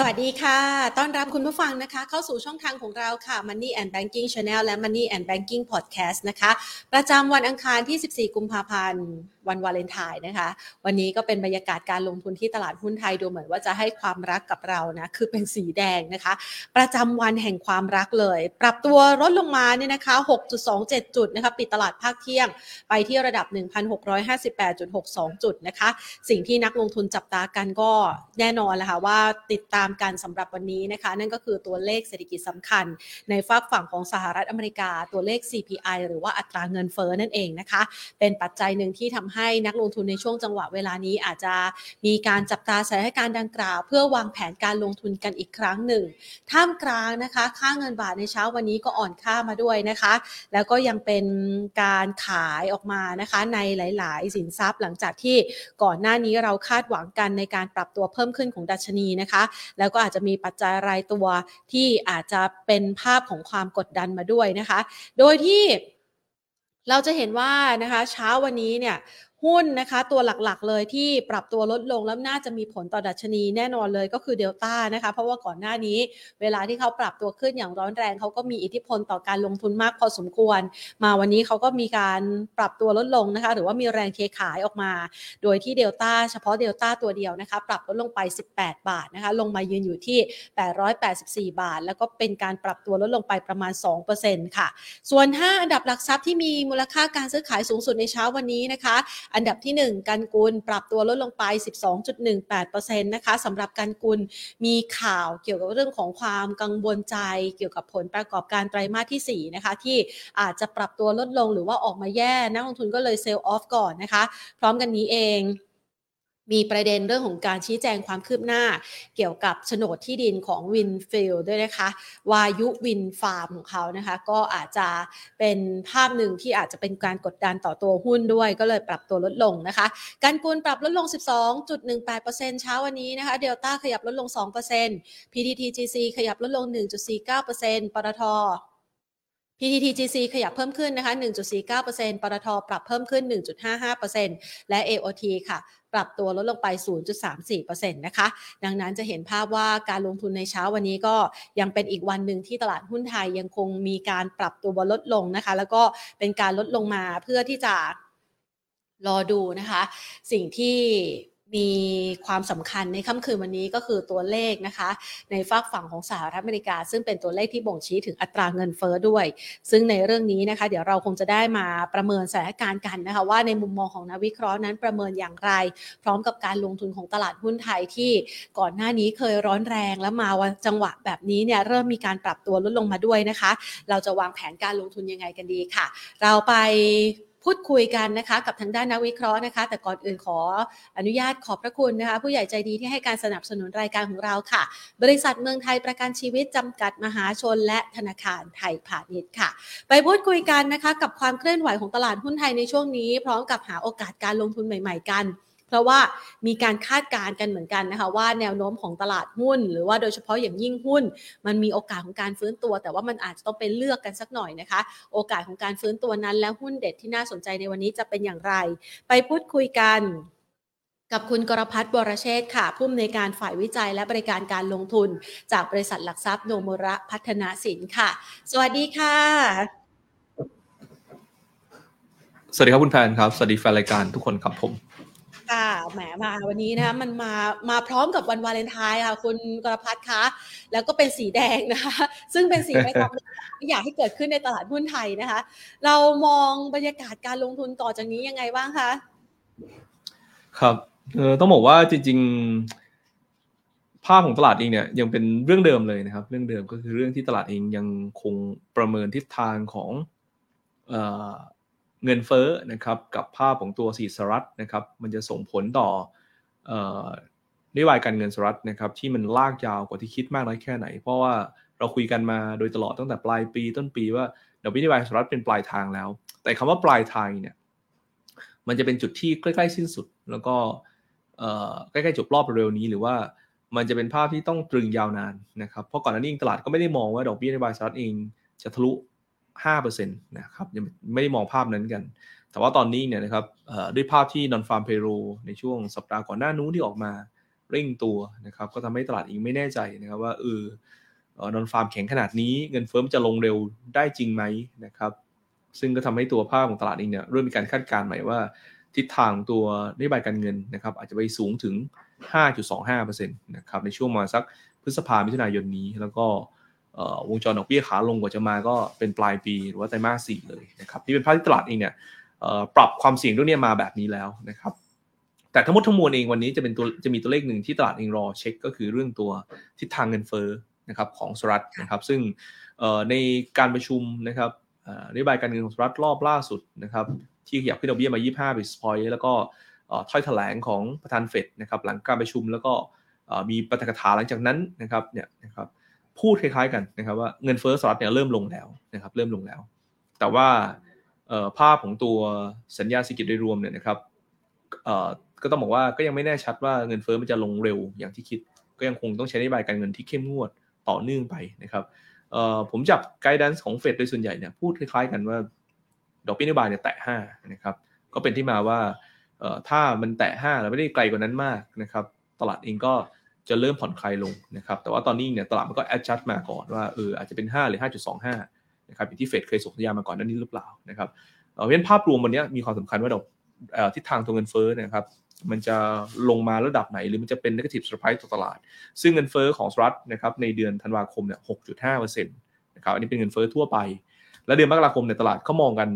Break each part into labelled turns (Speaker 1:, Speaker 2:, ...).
Speaker 1: สวัสดีค่ะ ต้อนรับคุณผู้ฟังนะคะ เข้าสู่ช่องทางของเราค่ะ Money and Banking Channel และ Money and Banking Podcast นะคะ ประจำวันอังคารที่ 14 กุมภาพันธ์ วันวาเลนไทน์นะคะ วันนี้ก็เป็นบรรยากาศการลงทุนที่ตลาดหุ้นไทยดูเหมือนว่าจะให้ความรักกับเรานะคือเป็นสีแดงนะคะ ประจำวันแห่งความรักเลย ปรับตัวลดลงมาเนี่ยนะคะ 6.27 จุดนะคะปิดตลาดภาคเที่ยงไปที่ระดับ 1,658.62 จุดนะคะ สิ่งที่นักลงทุนจับตากันก็แน่นอนแหละค่ะว่าติดตามกันสำหรับวันนี้นะคะ นั่นก็คือตัวเลขเศรษฐกิจสำคัญ ในฝากฝั่งของสหรัฐอเมริกาตัวเลข CPI หรือว่าอัตราเงินเฟ้อนั่นเองนะคะ เป็นปัจจัยหนึ่งที่ทำให้นักลงทุนในช่วงจังหวะเวลานี้อาจจะมีการจับตาสถานการณ์ดังกล่าว เพื่อวางแผนการลงทุนกันอีกครั้งหนึ่ง ท่ามกลางนะคะ ค่าเงินบาทในเช้าวันนี้ก็อ่อนค่ามาด้วยนะคะ แล้วก็ยังเป็นการขายออกมานะคะในหลาย ๆ สินทรัพย์หลังจากที่ก่อนหน้านี้เราคาดหวังกันในการปรับตัวเพิ่มขึ้นของดัชนีนะคะ แล้วก็อาจจะมีปัจจัยรายตัวที่อาจจะเป็นภาพของความกดดันมาด้วยนะคะ โดยที่เราจะเห็นว่านะคะเช้าวันนี้เนี่ย หุ้นนะคะตัวหลักๆ เลยที่ปรับตัวลดลงแล้วน่าจะมีผลต่อดัชนีแน่นอนเลยก็คือเดลต้านะคะเพราะว่าก่อนหน้านี้เวลาที่เขาปรับตัวขึ้นอย่างร้อนแรงเขาก็มีอิทธิพลต่อการลงทุนมากพอสมควร มาวันนี้เขาก็มีการปรับตัวลดลงนะคะหรือว่ามีแรงเทขายออกมา โดยที่เดลต้าเฉพาะเดลต้าตัวเดียวนะคะปรับลดลงไป 18 บาทนะคะลงมายืนอยู่ที่ 884 บาท แล้วก็เป็นการปรับตัวลดลงไปประมาณ 2%ค่ะ ส่วน 5 อันดับหลักทรัพย์ที่มีมูลค่าการซื้อขายสูงสุดในเช้าวันนี้นะคะอันดับที่ 1กันกุลปรับตัวลดลงไป 12.18%นะคะสำหรับกันกุลมีข่าวเกี่ยวกับเรื่องของความกังวลใจ เกี่ยวกับผลประกอบการไตรมาสที่4นะคะที่อาจจะปรับตัวลดลงหรือว่าออกมาแย่นักลงทุนก็เลย sell off ก่อนนะคะ พร้อมกันนี้เอง มีประเด็นเรื่องของการชี้แจงความคืบหน้า เกี่ยวกับโฉนดที่ดินของวินฟิลด้วยนะคะ วายุวินด์ฟาร์มของเขานะคะ ก็อาจจะเป็นภาพหนึ่งที่อาจจะเป็นการกดดันต่อตัวหุ้นด้วย ก็เลยปรับตัวลดลงนะคะ กันกุลปรับลดลง 12.18%เช้าวันนี้นะคะเดลต้าขยับลดลง 2% PTTGC ขยับลดลง 1.49%ปตท PTTGC ขยับเพิ่มขึ้นนะคะ 1.49%ปตท ปรับเพิ่มขึ้น 1.55%และ AOT ค่ะ ปรับตัวลดลงไป 0.34%นะคะ ดังนั้นจะเห็นภาพว่าการลงทุนในเช้าวันนี้ก็ยังเป็นอีกวันหนึ่งที่ตลาดหุ้นไทยยังคงมีการปรับตัวลดลงนะคะ แล้วก็เป็นการลดลงมาเพื่อที่จะรอดูนะคะ สิ่งที่ มีความสำคัญในค่ำคืนวันนี้ก็คือตัวเลขนะคะ ในฝากฝั่งของสหรัฐอเมริกา ซึ่งเป็นตัวเลขที่บ่งชี้ถึงอัตราเงินเฟอ้อด้วย ซึ่งในเรื่องนี้นะคะ เดี๋ยวเราคงจะได้มาประเมินสถานการณ์กันนะคะ ว่าในมุมมองของนักวิเคราะห์นั้นประเมินอย่างไร พร้อมกับการลงทุนของตลาดหุ้นไทยที่ก่อนหน้านี้เคยร้อนแรงแล้วมาวันจังหวะแบบนี้เนี่ยเริ่มมีการปรับตัวลดลงมาด้วยนะคะ เราจะวางแผนการลงทุนยังไงกันดีค่ะ เราไป พูดคุยกันนะคะ กับทางด้านนักวิเคราะห์นะคะ แต่ก่อนอื่นขออนุญาตขอบพระคุณนะคะ ผู้ใหญ่ใจดีที่ให้การสนับสนุนรายการของเราค่ะ บริษัทเมืองไทยประกันชีวิตจำกัดมหาชน และธนาคารไทยพาณิชย์ค่ะ ไปพูดคุยกันนะคะ กับความเคลื่อนไหวของตลาดหุ้นไทยในช่วงนี้ พร้อมกับหาโอกาสการลงทุนใหม่ ๆ กัน เพราะว่ามีการคาดการณ์กันเหมือนกันนะคะว่าแนวโน้มของตลาดหุ้น หรือว่าโดยเฉพาะอย่างยิ่งหุ้น มันมีโอกาสของการฟื้นตัว แต่ว่ามันอาจจะต้องไปเลือกกันสักหน่อยนะคะ โอกาสของการฟื้นตัวนั้น และหุ้นเด็ดที่น่าสนใจในวันนี้จะเป็นอย่างไร ไปพูดคุยกันกับคุณกรพัฒน์บรเชษค่ะ ผู้อำนวยการฝ่ายวิจัยและบริการการลงทุน จากบริษัทหลักทรัพย์โนมระพัฒนาสินค่ะ สวัสดีค่ะ
Speaker 2: สวัสดีครับคุณแฟนครับ สวัสดีแฟนรายการทุกคนครับผม
Speaker 1: ค่ะแหมมาวันนี้นะคะมันมามาพร้อมกับวันวาเลนไทน์ค่ะคุณกรพัฒน์คะแล้วก็เป็นสีแดงนะคะซึ่งเป็นสีไม่ต้องอยากให้เกิดขึ้นในตลาดหุ้นไทยนะคะ เรามองบรรยากาศการลงทุนต่อจากนี้ยังไงบ้างคะ
Speaker 2: ครับเออต้องบอกว่าจริง ๆ ภาพของตลาดเองเนี่ยยังเป็นเรื่องเดิมเลยนะครับ เรื่องเดิมก็คือเรื่องที่ตลาดเองยังคงประเมินทิศทางของ เงินเฟ้อนะครับกับภาพของตัวสีสรัฐนะครับมันจะส่งผลต่อนโยบายการเงินสหรัฐนะครับที่มันลากยาวกว่าที่คิดมากน้อยแค่ไหน เพราะว่าเราคุยกันมาโดยตลอดตั้งแต่ปลายปีต้นปีว่าดอกเบี้ยนโยบายสหรัฐเป็นปลายทางแล้ว แต่คำว่าปลายทางเนี่ยมันจะเป็นจุดที่ใกล้ๆสิ้นสุด แล้วก็ใกล้ๆจบรอบเร็วนี้ หรือว่ามันจะเป็นภาพที่ต้องตรึงยาวนานนะครับเพราะก่อนหน้านี้ตลาดก็ไม่ได้มองว่าดอกเบี้ยนโยบายสหรัฐเองจะทะลุ 5%นะครับยังไม่ได้มองภาพนั้นกัน แต่ว่าตอนนี้เนี่ยนะครับด้วยภาพที่ non farm payroll ในช่วงสัปดาห์ก่อนหน้านู้นที่ออกมาเร่งตัวนะครับ ก็ทำให้ตลาดเองไม่แน่ใจนะครับว่าเออนอนฟาร์มแข็งขนาดนี้เงินเฟ้อจะลงเร็วได้จริงไหมนะครับ ซึ่งก็ทำให้ตัวภาพของตลาดเองเนี่ยเริ่มมีการคาดการณ์ใหม่ว่าทิศทางตัวนโยบายการเงินนะครับ อาจจะไปสูงถึง 5.25%นะครับในช่วงมาสักพฤษภามิถุนายนนี้แล้วก็ วงจรดอกเบี้ยขาลงกว่าจะมาก็เป็นปลายปีหรือว่าไตรมาสสี่เลยนะครับที่เป็นภาพที่ตลาดเองเนี่ยปรับความเสี่ยงด้วยนี้มาแบบนี้แล้วนะครับแต่ทั้งหมดทั้งมวลเองวันนี้จะเป็นตัวจะมีตัวเลขหนึ่งที่ตลาดเองรอเช็คก็คือเรื่องตัวทิศทางเงินเฟ้อนะครับของสหรัฐนะครับซึ่งในการประชุมนะครับนโยบายการเงินของสหรัฐรอบล่าสุดนะครับที่ขยับขึ้นดอกเบี้ยมา 25 basis point แล้วก็ถ้อยแถลงของประธานเฟดนะครับหลังการประชุมแล้วก็มีปฏิกถาหลังจากนั้นนะครับเนี่ยนะครับ พูดคล้ายๆกันนะครับว่าเงินเฟ้อสหรัฐเนี่ยเริ่มลงแล้วนะครับเริ่มลงแล้ว แต่ว่าภาพของตัวสัญญาเศรษฐกิจโดยรวมเนี่ยนะครับก็ต้องบอกว่าก็ยังไม่แน่ชัดว่าเงินเฟ้อมันจะลงเร็วอย่างที่คิด ก็ยังคงต้องใช้นโยบายการเงินที่เข้มงวดต่อเนื่องไปนะครับผมจับไกด์ดันส์ของเฟดโดยส่วนใหญ่เนี่ยพูดคล้ายๆกันว่าดอกเบี้ยนโยบายเนี่ยแตะ5นะครับก็เป็นที่มาว่าถ้ามันแตะ5แล้วไม่ได้ไกลกว่านั้นมากนะครับตลาดเองก็ จะเริ่มผ่อนคลายลงนะครับแต่ว่าตอนนี้เนี่ยตลาดมันก็ adjust มาก่อนว่าเอออาจจะเป็น 5 หรือ 5.25นะครับอย่างที่เฟดเคยส่งสัญญาณมาก่อนนั้นนี้หรือเปล่านะครับเพราะฉะนั้นภาพรวมวันนี้มีความสำคัญว่าดอกทิศทางตัวเงินเฟ้อนะครับมันจะลงมาระดับไหน หรือมันจะเป็น negative surprise ต่อตลาด ซึ่งเงินเฟ้อของสหรัฐนะครับในเดือนธันวาคมเนี่ย6.5%นะครับอันนี้เป็นเงินเฟ้อทั่วไป และเดือนมกราคมในตลาดเขามองกัน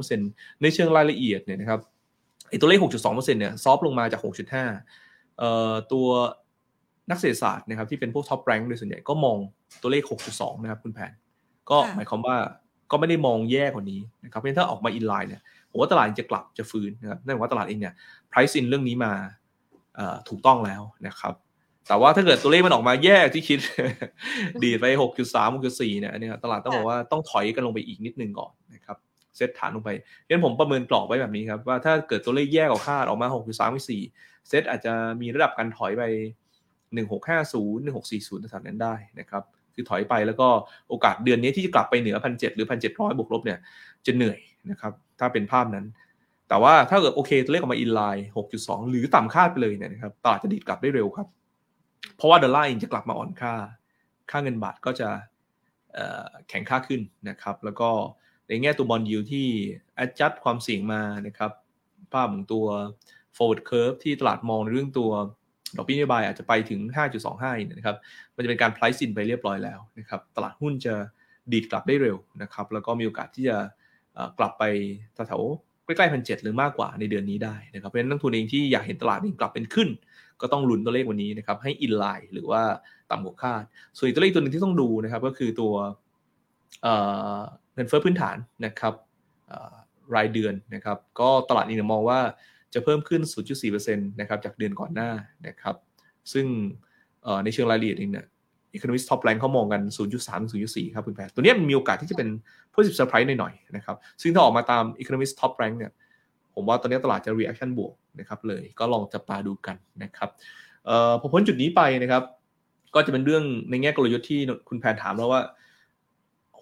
Speaker 2: 6.2%ในเชิงรายละเอียดเนี่ยนะครับไอ้ตัวเลข 6.2%เนี่ยซอฟลงมาจาก 6.5เอ่อตัว นักเศรษฐศาสตร์นะครับที่เป็นพวก top rank โดยส่วนใหญ่ก็มองตัวเลข 6.2 นะครับคุณแผน ก็หมายความว่าก็ไม่ได้มองแย่กว่านี้นะครับเพราะถ้าออกมา in line เนี่ยผมว่าตลาดจะกลับจะฟื้นนะครับนั่นหมายว่าตลาดเองเนี่ย price in เรื่องนี้มาถูกต้องแล้วนะครับ แต่ว่าถ้าเกิดตัวเลขมันออกมาแย่ที่คิด ดีไป 6.3 6.4 เนี่ยนี่ตลาดต้องบอกว่าต้องถอยกันลงไปอีกนิดนึงก่อนนะครับเซตฐานลงไปเพราะฉะนั้นผมประเมินกรอบไว้แบบนี้ครับว่าถ้าเกิดตัวเลขแย่กว่าคาดออกมา 6.3 6.4เซตอาจจะมีระดับการถอยไป 1650 1640แถวนั้นได้นะครับคือถอยไปแล้วก็โอกาสเดือนนี้ที่จะกลับไปเหนือพันเหรือพันเบวกลบเนี่ยจะเหนื่อยนะครับถ้าเป็นภาพนั้น แต่ว่าถ้าเกิดโอเคตัวเลขออกมาอินไลน์6.2 หรือต่ำคาดไปเลยเนี่ยนะครับตลาดจะดีดกลับได้เร็วครับ เพราะว่าดอลลาร์เองจะกลับมาอ่อนค่า ค่าเงินบาทก็จะแข็งค่าขึ้นนะครับแล้วก็ในแง่ตัวบอลยูที่ adjust ความเสี่ยงมานะครับภาพของตัว forward curve ที่ตลาดมองในเรื่องตัว ดอกเบี้ยนโยบายอาจจะไปถึง 5.25นะครับมันจะเป็นการ price in ไปเรียบร้อยแล้วนะครับตลาดหุ้นจะดีดกลับได้เร็วนะครับแล้วก็มีโอกาสที่จะกลับไปแถวใกล้ๆพันเหรือมากกว่าในเดือนนี้ได้นะครับเพราะฉะนั้นนักทุนเองที่อยากเห็นตลาดนี้กลับเป็นขึ้น ก็ต้องลุ้นตัวเลขวันนี้นะครับให้อินไลน์หรือว่าต่ำกว่าคาด ส่วนตัวเลขตัวหนึ่งที่ต้องดูนะครับก็คือตัวเงินเฟ้อพื้นฐานนะครับรายเดือนนะครับก็ตลาดเองมองว่า จะเพิ่มขึ้น 0.4%นะครับจากเดือนก่อนหน้านะครับซึ่งในเชิงรายละเอียดเองเนี่ย Economist Top Rank เขามองกัน 0.3-0.4 ครับคุณแพทตัวนี้มีโอกาสที่จะเป็น positive surprise หน่อยๆนะครับซึ่งถ้าออกมาตาม Economist Top Rank เนี่ยผมว่าตอนนี้ตลาดจะ reaction บวกนะครับเลยก็ลองจับตาดูกันนะครับพอพ้นจุดนี้ไปนะครับ ก็จะเป็นเรื่องในแง่กลยุทธ์ที่คุณแพนถามแล้วว่า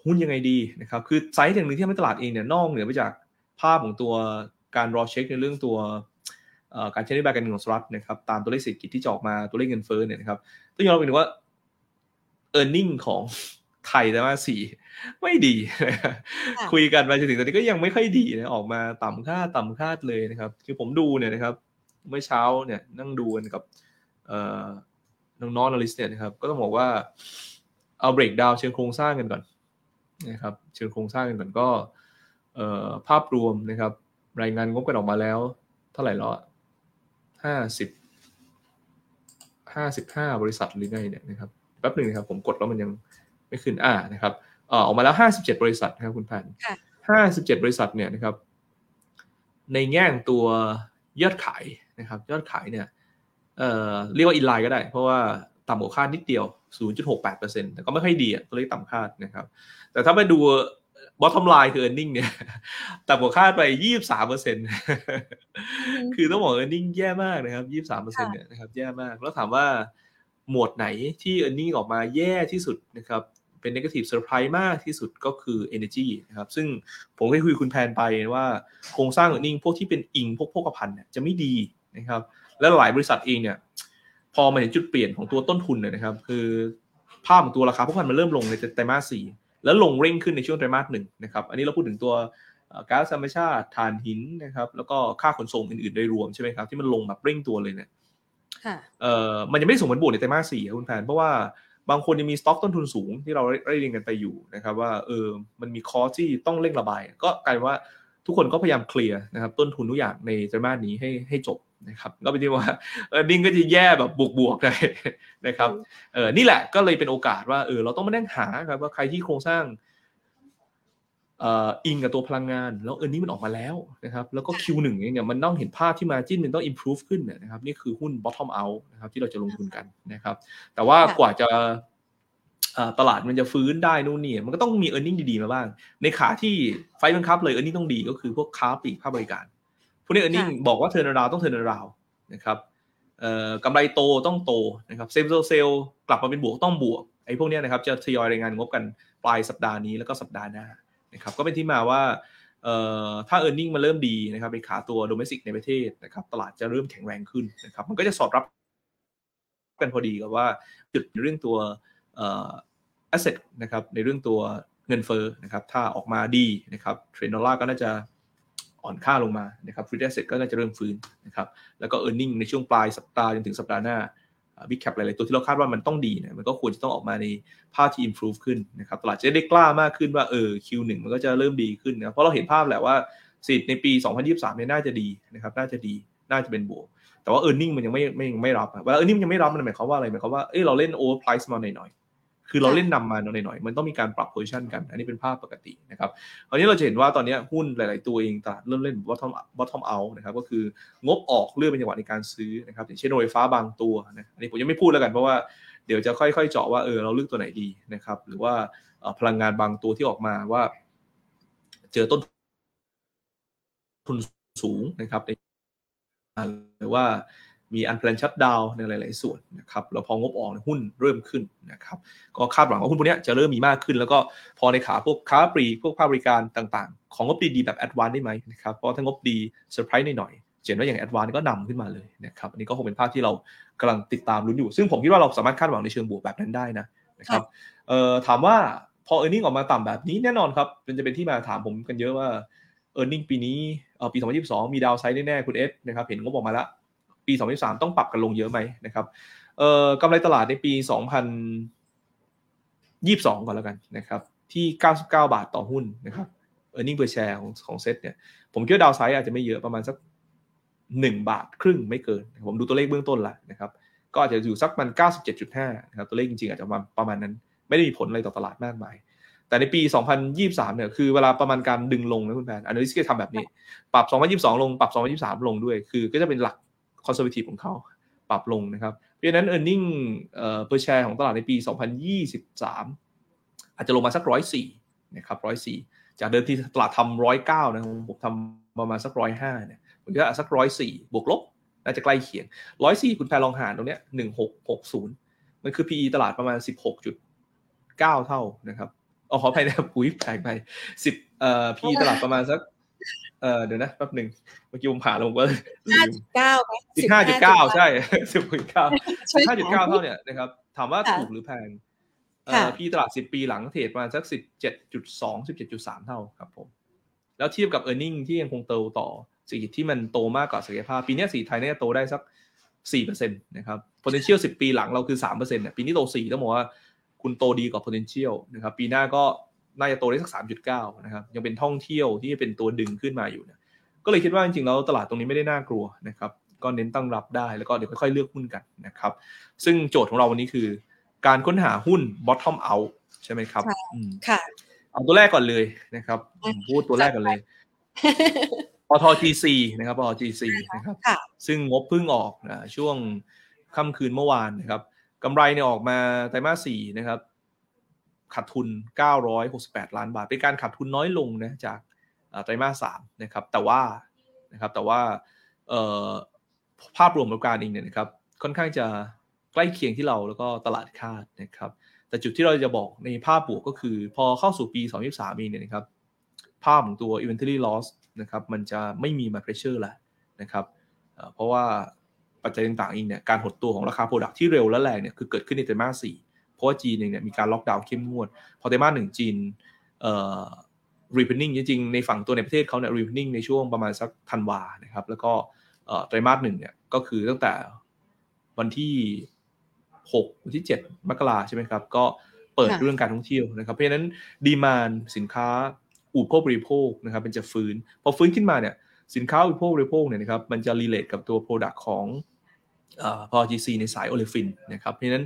Speaker 2: หุ้นยังไงดีนะครับคือไซส์อย่างหนึ่งที่ทำให้ตลาดเองเนี่ยนอกเหนือไปจากภาพของตัว การรอเช็คในเรื่องตัวการใช้นโยบายการเงินของสหรัฐนะครับตามตัวเลขเศรษฐกิจที่จะออกมาตัวเลขเงินเฟ้อเนี่ยนะครับต้องยอมรับเลยว่า e a r n i n g ของไทยแต่ว่าสี่ไม่ดี คุยกันมาจนถึงตอนนี้ก็ยังไม่ค่อยดีนะออกมาต่ำคาดต่ำคาดเลยนะครับ คือผมดูเนี่ยนะครับ เมื่อเช้าเนี่ยนั่งดูกันกับน้องน้องนาริสเนี่ยนะครับ ก็ต้องบอกว่าเอาเบรกดาวเชิงโครงสร้างกันก่อนนะครับ เชิงโครงสร้างกันก่อนก็ภาพรวมนะครับ รายงานงบกันออกมาแล้ว เท่าไหร่แล้วห้าสิบห้าสิบห้าบริษัทหรือไงเนี่ยนะครับแป๊บหนึ่งนะครับผมกดแล้วมันยังไม่ขึ้นอ่านะครับออกมาแล้วห้าสิบเจ็ดบริษัทนะครับคุณพันห้าสิบเจ็ดบริษัทเนี่ยนะครับ ในแง่ตัวยอดขายนะครับ ยอดขายเนี่ยเอ่อเรียกว่า in line ก็ได้ เพราะว่าต่ำกว่าคาดนิดเดียว 0.68%แต่ก็ไม่ค่อยดีอะตัวเลขต่ำคาดนะครับ แต่ถ้าไปดู bottom line คือ earning เนี่ยต่ำกว่าคาดไปยี่สามเปอร์เซ็นคือต้องบอก e a r n i n g แย่มากนะครับยี่สามเปอร์เซ็นเนี่ยนะครับแย่มาก แล้วถามว่าหมวดไหนที่ e a r n i n g ออกมาแย่ที่สุดนะครับ เป็น negative surprise มากที่สุดก็คือ energy นะครับ ซึ่งผมเคยคุยคุณแพนไปว่าโครงสร้าง e a r n i n g พวกที่เป็นอิงพวกพวกภัณฑ์เนี่ยจะไม่ดีนะครับ และหลายบริษัทเองเนี่ยพอมาเห็นจุดเปลี่ยนของตัวต้นทุนเนี่ยนะครับ คือภาพของตัวราคาพวกมันมันเริ่มลงในไตรมาสสี่ แล้วลงเร่งขึ้นในช่วงไตรมาสหนึ่งนะครับ อันนี้เราพูดถึงตัวก๊าซธรรมชาติถ่านหินนะครับ แล้วก็ค่าขนส่งอื่นๆโดยรวมใช่ไหมครับที่มันลงแบบเร่งตัวเลยเนี่ยเอ่อมันยังไม่ส่งผลบวกในไตรมาสสี่คุณแพนเพราะว่าบางคนยังมีสต็อกต้นทุนสูงที่เราได้เรียนกันไปอยู่นะครับ ว่าเออมันมีคอที่ต้องเร่งระบาย ก็กลายว่าทุกคนก็พยายามเคลียร์นะครับต้นทุนทุกอย่างในไตรมาสนี้ให้ให้จบ นะครับก็เป็นที่ว่าเออดิ้งก็จะแย่แบบบวกบวกเลยนะครับเออนี่แหละก็เลยเป็นโอกาสว่าเออเราต้องมานั่งหาครับว่าใครที่โครงสร้างอิงกับตัวพลังงาน แล้วเออนี้มันออกมาแล้วนะครับแล้วก็ Q1 เนี่ยมันต้องเห็นภาพที่มาจิ้นมันต้อง improve ขึ้นนะครับนี่คือหุ้น bottom out นะครับที่เราจะลงทุนกันนะครับ แต่ว่ากว่าจะตลาดมันจะฟื้นได้นู่นนี่มันก็ต้องมี e a r n i n g ดีๆมาบ้าง ในขาที่ไฟบังคับเลย e a r n i n g ต้องดีก็คือพวกค้าปลีกภาคบริการ พวกนี้ e a r n i n g บอกว่าเทอร์นาราวต้องเทอร์นาราวนะครับกำไรโตต้องโตนะครับ sales sales กลับมาเป็นบวกต้องบวกไอ้พวกนี้นะครับจะทยอยรายงานงบกันปลายสัปดาห์นี้แล้วก็สัปดาห์หน้านะครับก็เป็นที่มาว่าถ้า e a r n i n g มันเริ่มดีนะครับในขาตัว domestic ในประเทศนะครับตลาดจะเริ่มแข็งแรงขึ้นนะครับมันก็จะสอดรับกันพอดีกับว่าจุดเรื่องตัว asset นะครับในเรื่องตัวเงินเฟ้อนะครับถ้าออกมาดีนะครับเทรนด์ดอลลาร์ก็น่าจะ อ่อนค่าลงมานะครับ risky asset ก็น่าจะเริ่มฟื้นนะครับแล้วก็ e a r n i n g ในช่วงปลายสัปดาห์จนถึงสัปดาห์หน้า big cap หลาย ๆ ตัวที่เราคาดว่ามันต้องดีนี่ยมันก็ควรจะต้องออกมาในภาพที่ improve ขึ้นนะครับตลาดจะได้กล้ามากขึ้นว่าเออ Q1 มันก็จะเริ่มดีขึ้นนะเพราะเราเห็นภาพแหละว่าสิทธิ์ในปี 2023เนี่ยน่าจะดีนะครับน่าจะดีน่าจะเป็นบวกแต่ว่า e a r n i n g มันยังไม่ไม่ไม่รับเวลา e a r n i n g ยังไม่รับมันหมายความว่าอะไรหมายความว่าเออเราเล่น overprice มาหน่อย คือเราเล่นนำมาหน่อยๆมันต้องมีการปรับโพซิชันกัน อันนี้เป็นภาพปกตินะครับคราวนี้เราจะเห็นว่าตอนนี้หุ้นหลาย ๆ ตัวเองตลาดเริ่มเล่น bottom bottom out นะครับก็คืองบออกเลื่อนเป็นจังหวะในการซื้อนะครับอย่างเช่นโรงไฟฟ้าบางตัวนะอันนี้ผมยังไม่พูดแล้วกันเพราะว่าเดี๋ยวจะค่อย ๆ เจาะว่าเออเราเลือกตัวไหนดีนะครับหรือว่าพลังงานบางตัวที่ออกมาว่า เจอต้นทุนสูงนะครับหรือว่า มี unplanned shutdown ในหลาย ๆ ส่วนนะครับแล้วพองบออกหุ้นเริ่มขึ้นนะครับก็คาดหวังว่าหุ้นพวกนี้จะเริ่มมีมากขึ้น แล้วก็พอในขาพวกค้าปลีกพวกภาคบริการต่าง ๆ ของงบดี ๆ แบบ ADVANC ได้ไหมนะครับเพราะถ้างบดีเซอร์ไพรส์หน่อยเห็นว่าอย่าง ADVANC ก็นำขึ้นมาเลยนะครับอันนี้ก็คงเป็นภาพที่เรากำลังติดตามลุ้นอยู่ ซึ่งผมคิดว่าเราสามารถคาดหวังในเชิงบวกแบบนั้นได้นะนะครับเอ่อถามว่าพอ earning ออกมาต่ำแบบนี้แน่นอนครับมันจะเป็นที่มาถามผมกันเยอะว่า earning ปีนี้เอ่อปี 2022 มี downside แน่ๆคุณเอสนะครับเห็นงบออกมาแล้ว ปี 2023 ต้องปรับกันลงเยอะไหมนะครับเอ่อกำไรตลาดในปี 2022 ก่อนแล้วกันนะครับที่ 99 บาทต่อหุ้นนะครับ e a r n i n g per share ของของเซ็ตเนี่ยผมคิดว่า downside อาจจะไม่เยอะประมาณสัก 1 บาทครึ่งไม่เกิน ผมดูตัวเลขเบื้องต้นละนะครับก็อาจจะอยู่สักมัน 97.5 นะครับตัวเลขจริงๆ อาจจะประมาณประมาณนั้น ไม่ได้มีผลอะไรต่อตลาดมากมาย แต่ในปี 2023 เนี่ยคือเวลาประมาณการดึงลงนะคุณแพน analyst ก็ทำแบบนี้ ปรับ 2022 ลง ปรับ 2023 ลงด้วย คือก็จะเป็นหลัก conservative ของเขาปรับลงนะครับ เพราะฉะนั้น e a r n i n g เอ่อ per share ของตลาดในปี 2023 อาจจะลงมาสักร้อยสี่นะครับร้อยสี่จากเดิมที่ตลาดทำร้อยเก้านะผมทำประมาณสักร้อยห้าเนี่ยผมคิดว่าสักร้อยสี่บวกลบน่าจะใกล้เคียงร้อยสี่คุณแพรลองหารตรงเนี้ยหนึ่งหกหกศูนย์มันคือ PE ตลาดประมาณสิบหกจุดเก้าเท่านะครับเอาขออภัยนะปุ๋ยแพงไปสิบเอ่อ PE ตลาดประมาณสัก เออเดี๋ยวนะแป๊บหนึ่งเมื่อกี้ผมผ่านแล้วผมก็
Speaker 1: ห้าจุดเก้า
Speaker 2: สิบห้าจุดเก้าใช่สิบจุดเก้าห้าจุดเก้าเท่าเนี่ยนะครับถามว่าถูกหรือแพงพี่ตลาดสิบปีหลังเทรดมาสักสิบเจ็ดจุดสองสิบเจ็ดจุดสามเท่าครับผม แล้วเทียบกับ e a r n i n g ที่ยังคงโตต่อสิ่งที่มันโตมากกว่าศักยภาพ ปีนี้สีไทยเนี่ยโตได้สักสี่เปอร์เซ็นต์นะครับ potential สิบปีหลังเราคือสามเปอร์เซ็นต์เนี่ยปีนี้โตสี่ต้องบอกว่าคุณโตดีกว่า potential นะครับ ปีหน้าก็ น่าจะโตได้สักสามจุดเก้านะครับ ยังเป็นท่องเที่ยวที่เป็นตัวดึงขึ้นมาอยู่เนี่ยก็เลยคิดว่าจริงๆแล้วตลาดตรงนี้ไม่ได้น่ากลัวนะครับ ก็เน้นตั้งรับได้แล้วก็เดี๋ยวค่อยๆเลือกหุ้นกันนะครับ ซึ่งโจทย์ของเราวันนี้คือ การค้นหาหุ้น bottom out ใช่ไหมครับ
Speaker 1: ค่ะ
Speaker 2: เอาตัวแรกก่อนเลยนะครับพูดตัวแรกก่อนเลยปท GC นะครับปท GC นะครับ ซึ่งงบเพิ่งออกนะช่วงค่ำคืนเมื่อวานนะครับกำไรเนี่ยออกมาไตรมาสสี่นะครับ ขาดทุน 968 ล้านบาท เป็นการขาดทุนน้อยลงนะจากไตรมาสสามนะครับ แต่ว่านะครับแต่ว่าภาพรวมของการเองเนี่ยนะครับค่อนข้างจะใกล้เคียงที่เราแล้วก็ตลาดคาดนะครับ แต่จุดที่เราจะบอกในภาพบวกก็คือ พอเข้าสู่ปี 2023เองเนี่ยนะครับ ภาพของตัว inventory loss นะครับมันจะไม่มีมา pressure แล้วนะครับเพราะว่าปัจจัยต่างๆเองเนี่ยการหดตัวของราคา product ที่เร็วและแรงเนี่ยคือเกิดขึ้นในไตรมาสสี่ เพราะว่าจีนเองเนี่ยมีการล็อกดาวน์เข้มงวด พอไตรมาสหนึ่งจีนเอ่อ reopening จริงๆ ในฝั่งตัวในประเทศเขาเนี่ย reopening ในช่วงประมาณสักธันวานะครับแล้วก็ไตรมาสหนึ่งเนี่ยก็คือตั้งแต่วันที่6วันที่ 7 มกราใช่ไหมครับ ก็เปิดเรื่องการท่องเที่ยวนะครับ เพราะฉะนั้น demand สินค้าอุปโภคบริโภคนะครับเป็นจะฟื้น พอฟื้นขึ้นมาเนี่ยสินค้าอุปโภคบริโภคเนี่ยนะครับมันจะ relate กับตัว Product ของ พอ GC ในสายโอเลฟินนะครับเพราะฉะนั้น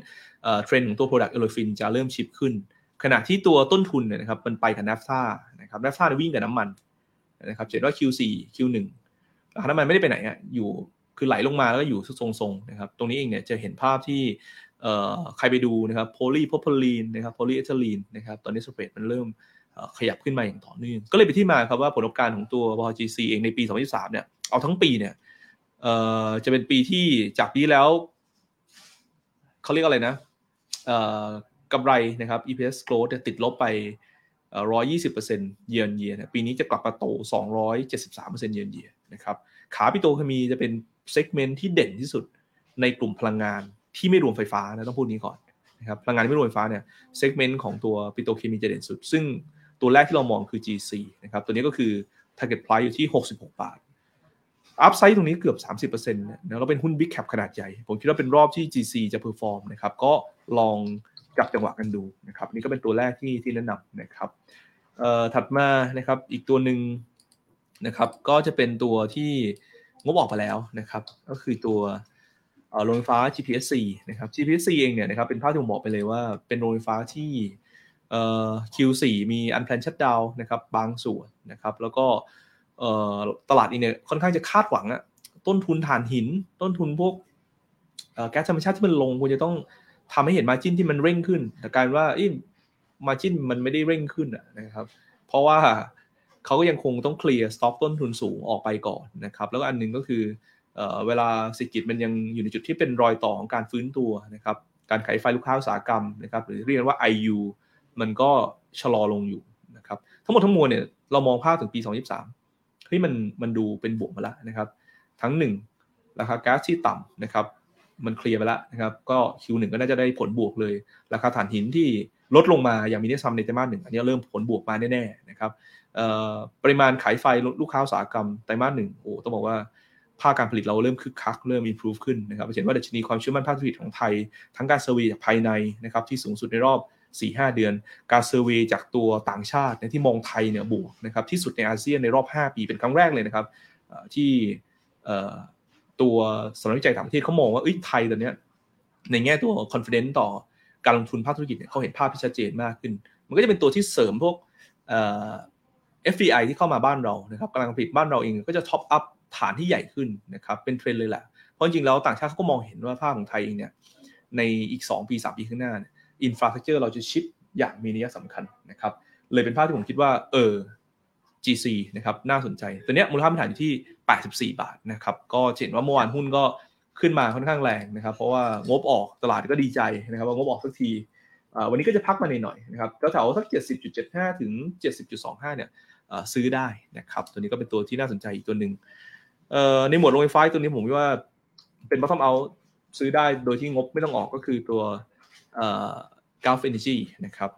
Speaker 2: เทรนด์ของตัว Product โอเลฟินจะเริ่ม shift ขึ้น ขณะที่ตัวต้นทุนเนี่ยนะครับมันไปกับนัฟท่านะครับนัฟท่าวิ่งกับน้ำมันนะครับเห็นว่า Q4 Q1 ราคาน้ำมันไม่ได้ไปไหนอะอยู่คือไหลลงมาแล้วก็อยู่ทรงๆนะครับตรงนี้เองเนี่ยจะเห็นภาพที่ใครไปดูนะครับโพลีโพพลีนนะครับโพลีเอทิลีนนะครับตอนนี้สเปรดมันเริ่มขยับขึ้นมาอย่างต่อเนื่องก็เลยไปที่มาครับว่าผลประกอบการของตัว BOGC เองในปี 2023 เนี่ยเอาทั้งปีเนี่ย จะเป็นปีที่จากปีแล้วเขาเรียกอะไรนะกำไรนะครับ EPS growth ติดลบไป120%เยือนเยียนปีนี้จะกลับมาโต 273%เยือนเยียนะครับขาปิโตเคมีจะเป็น segment ที่เด่นที่สุดในกลุ่มพลังงานที่ไม่รวมไฟฟ้านะต้องพูดนี้ก่อนนะครับพลังงานที่ไม่รวมไฟฟ้าเนี่ย segment ของตัวปิโตเคมีจะเด่นสุด ซึ่งตัวแรกที่เรามองคือ GC นะครับตัวนี้ก็คือ target price อยู่ที่ 66 บาท upside ตรงนี้เกือบ 30%นะแล้วเป็นหุ้น Big Cap ขนาดใหญ่ ผมคิดว่าเป็นรอบที่ GC จะ perform นะครับ ก็ลองจับจังหวะกันดูนะครับ นี่ก็เป็นตัวแรกที่ที่แนะนำนะครับเอ่อถัดมานะครับอีกตัวหนึ่งนะครับก็จะเป็นตัวที่งบออกไปแล้วนะครับ ก็คือตัวโรงไฟฟ้า GPSC นะครับ GPSC เองเนี่ยนะครับเป็นภาพที่ผมบอกไปเลยว่าเป็นโรงไฟฟ้าที่เอ่อ Q4 มี unplanned shutdown นะครับบางส่วนนะครับ แล้วก็ ตลาดเองเนี่ยค่อนข้างจะคาดหวังอะต้นทุนถ่านหิน ต้นทุนพวกแก๊สธรรมชาติที่มันลงควรจะต้องทำให้เห็นมาจิ้นที่มันเร่งขึ้น แต่การว่ามาจิ้นมันไม่ได้เร่งขึ้นนะครับ เพราะว่าเขาก็ยังคงต้องเคลียร์สต็อกต้นทุนสูงออกไปก่อนนะครับ แล้วอันนึงก็คือเวลาเศรษฐกิจมันยังอยู่ในจุดที่เป็นรอยต่อของการฟื้นตัวนะครับ การขายไฟลูกค้าอุตสาหกรรมนะครับ หรือเรียกว่า IU มันก็ชะลอลงอยู่นะครับ ทั้งหมดทั้งมวลเนี่ยเรามองภาพถึงปี 2023 เฮ้ยมันมันดูเป็นบวกมาแล้วนะครับ ทั้งหนึ่งราคาก๊าซที่ต่ำนะครับ มันเคลียร์ไปแล้วนะครับ ก็ Q1 ก็น่าจะได้ผลบวกเลย ราคาถ่านหินที่ลดลงมาอย่างมีนัยสำคัญในไตรมาสหนึ่งอันนี้เริ่มผลบวกมาแน่ๆนะครับปริมาณขายไฟลูกค้าอุตสาหกรรมไตรมาสหนึ่งโอ้ต้องบอกว่าภาคการผลิตเราเริ่มคึกคักเริ่ม improve ขึ้นนะครับเห็นว่าดัชนีความเชื่อมั่นภาคธุรกิจของไทย ทั้งการ survey จากภายในนะครับที่สูงสุดในรอบ 4-5 เดือน การ survey จากตัวต่างชาติที่มองไทยเนี่ยบวกนะครับที่สุดในอาเซียนในรอบ 5 ปีเป็นครั้งแรกเลยนะครับที่ตัวสำนักวิจัยต่างประเทศเขามองว่าไทยตอนนี้ในแง่ตัว confidence ต่อการลงทุนภาคธุรกิจเนี่ยเขาเห็นภาพที่ชัดเจนมากขึ้น มันก็จะเป็นตัวที่เสริมพวก FDI ที่เข้ามาบ้านเรานะครับกำลังผลิตบ้านเราเองก็จะ top up ฐานที่ใหญ่ขึ้นนะครับเป็นเทรนด์เลยแหละ เพราะจริงๆแล้วต่างชาติเขาก็มองเห็นว่าภาพของไทยเองเนี่ยในอีก 2 ปี 3 ปีข้างหน้าเนี่ย อินฟราสตรักเจอร์เราจะชิปอย่างมีนัยสำคัญนะครับ เลยเป็นภาพที่ผมคิดว่าเออ GC นะครับน่าสนใจ ตัวเนี้ยมูลค่าพื้นฐานอยู่ที่ 84 บาทนะครับ ก็เห็นว่าเมื่อวานหุ้นก็ขึ้นมาค่อนข้างแรงนะครับ เพราะว่างบออกตลาดก็ดีใจนะครับ ว่างบออกสักทีวันนี้ก็จะพักมาหน่อยๆนะครับแถวๆสัก 70.75 ถึง 70.25 เนี่ยซื้อได้นะครับ ตัวนี้ก็เป็นตัวที่น่าสนใจอีกตัวหนึ่งในหมวดโรงไฟฟ้าตัวนี้ผมว่าเป็น bottom out ซื้อได้โดยที่งบไม่ต้องออกก็คือตัว Gulf Energy นะครับ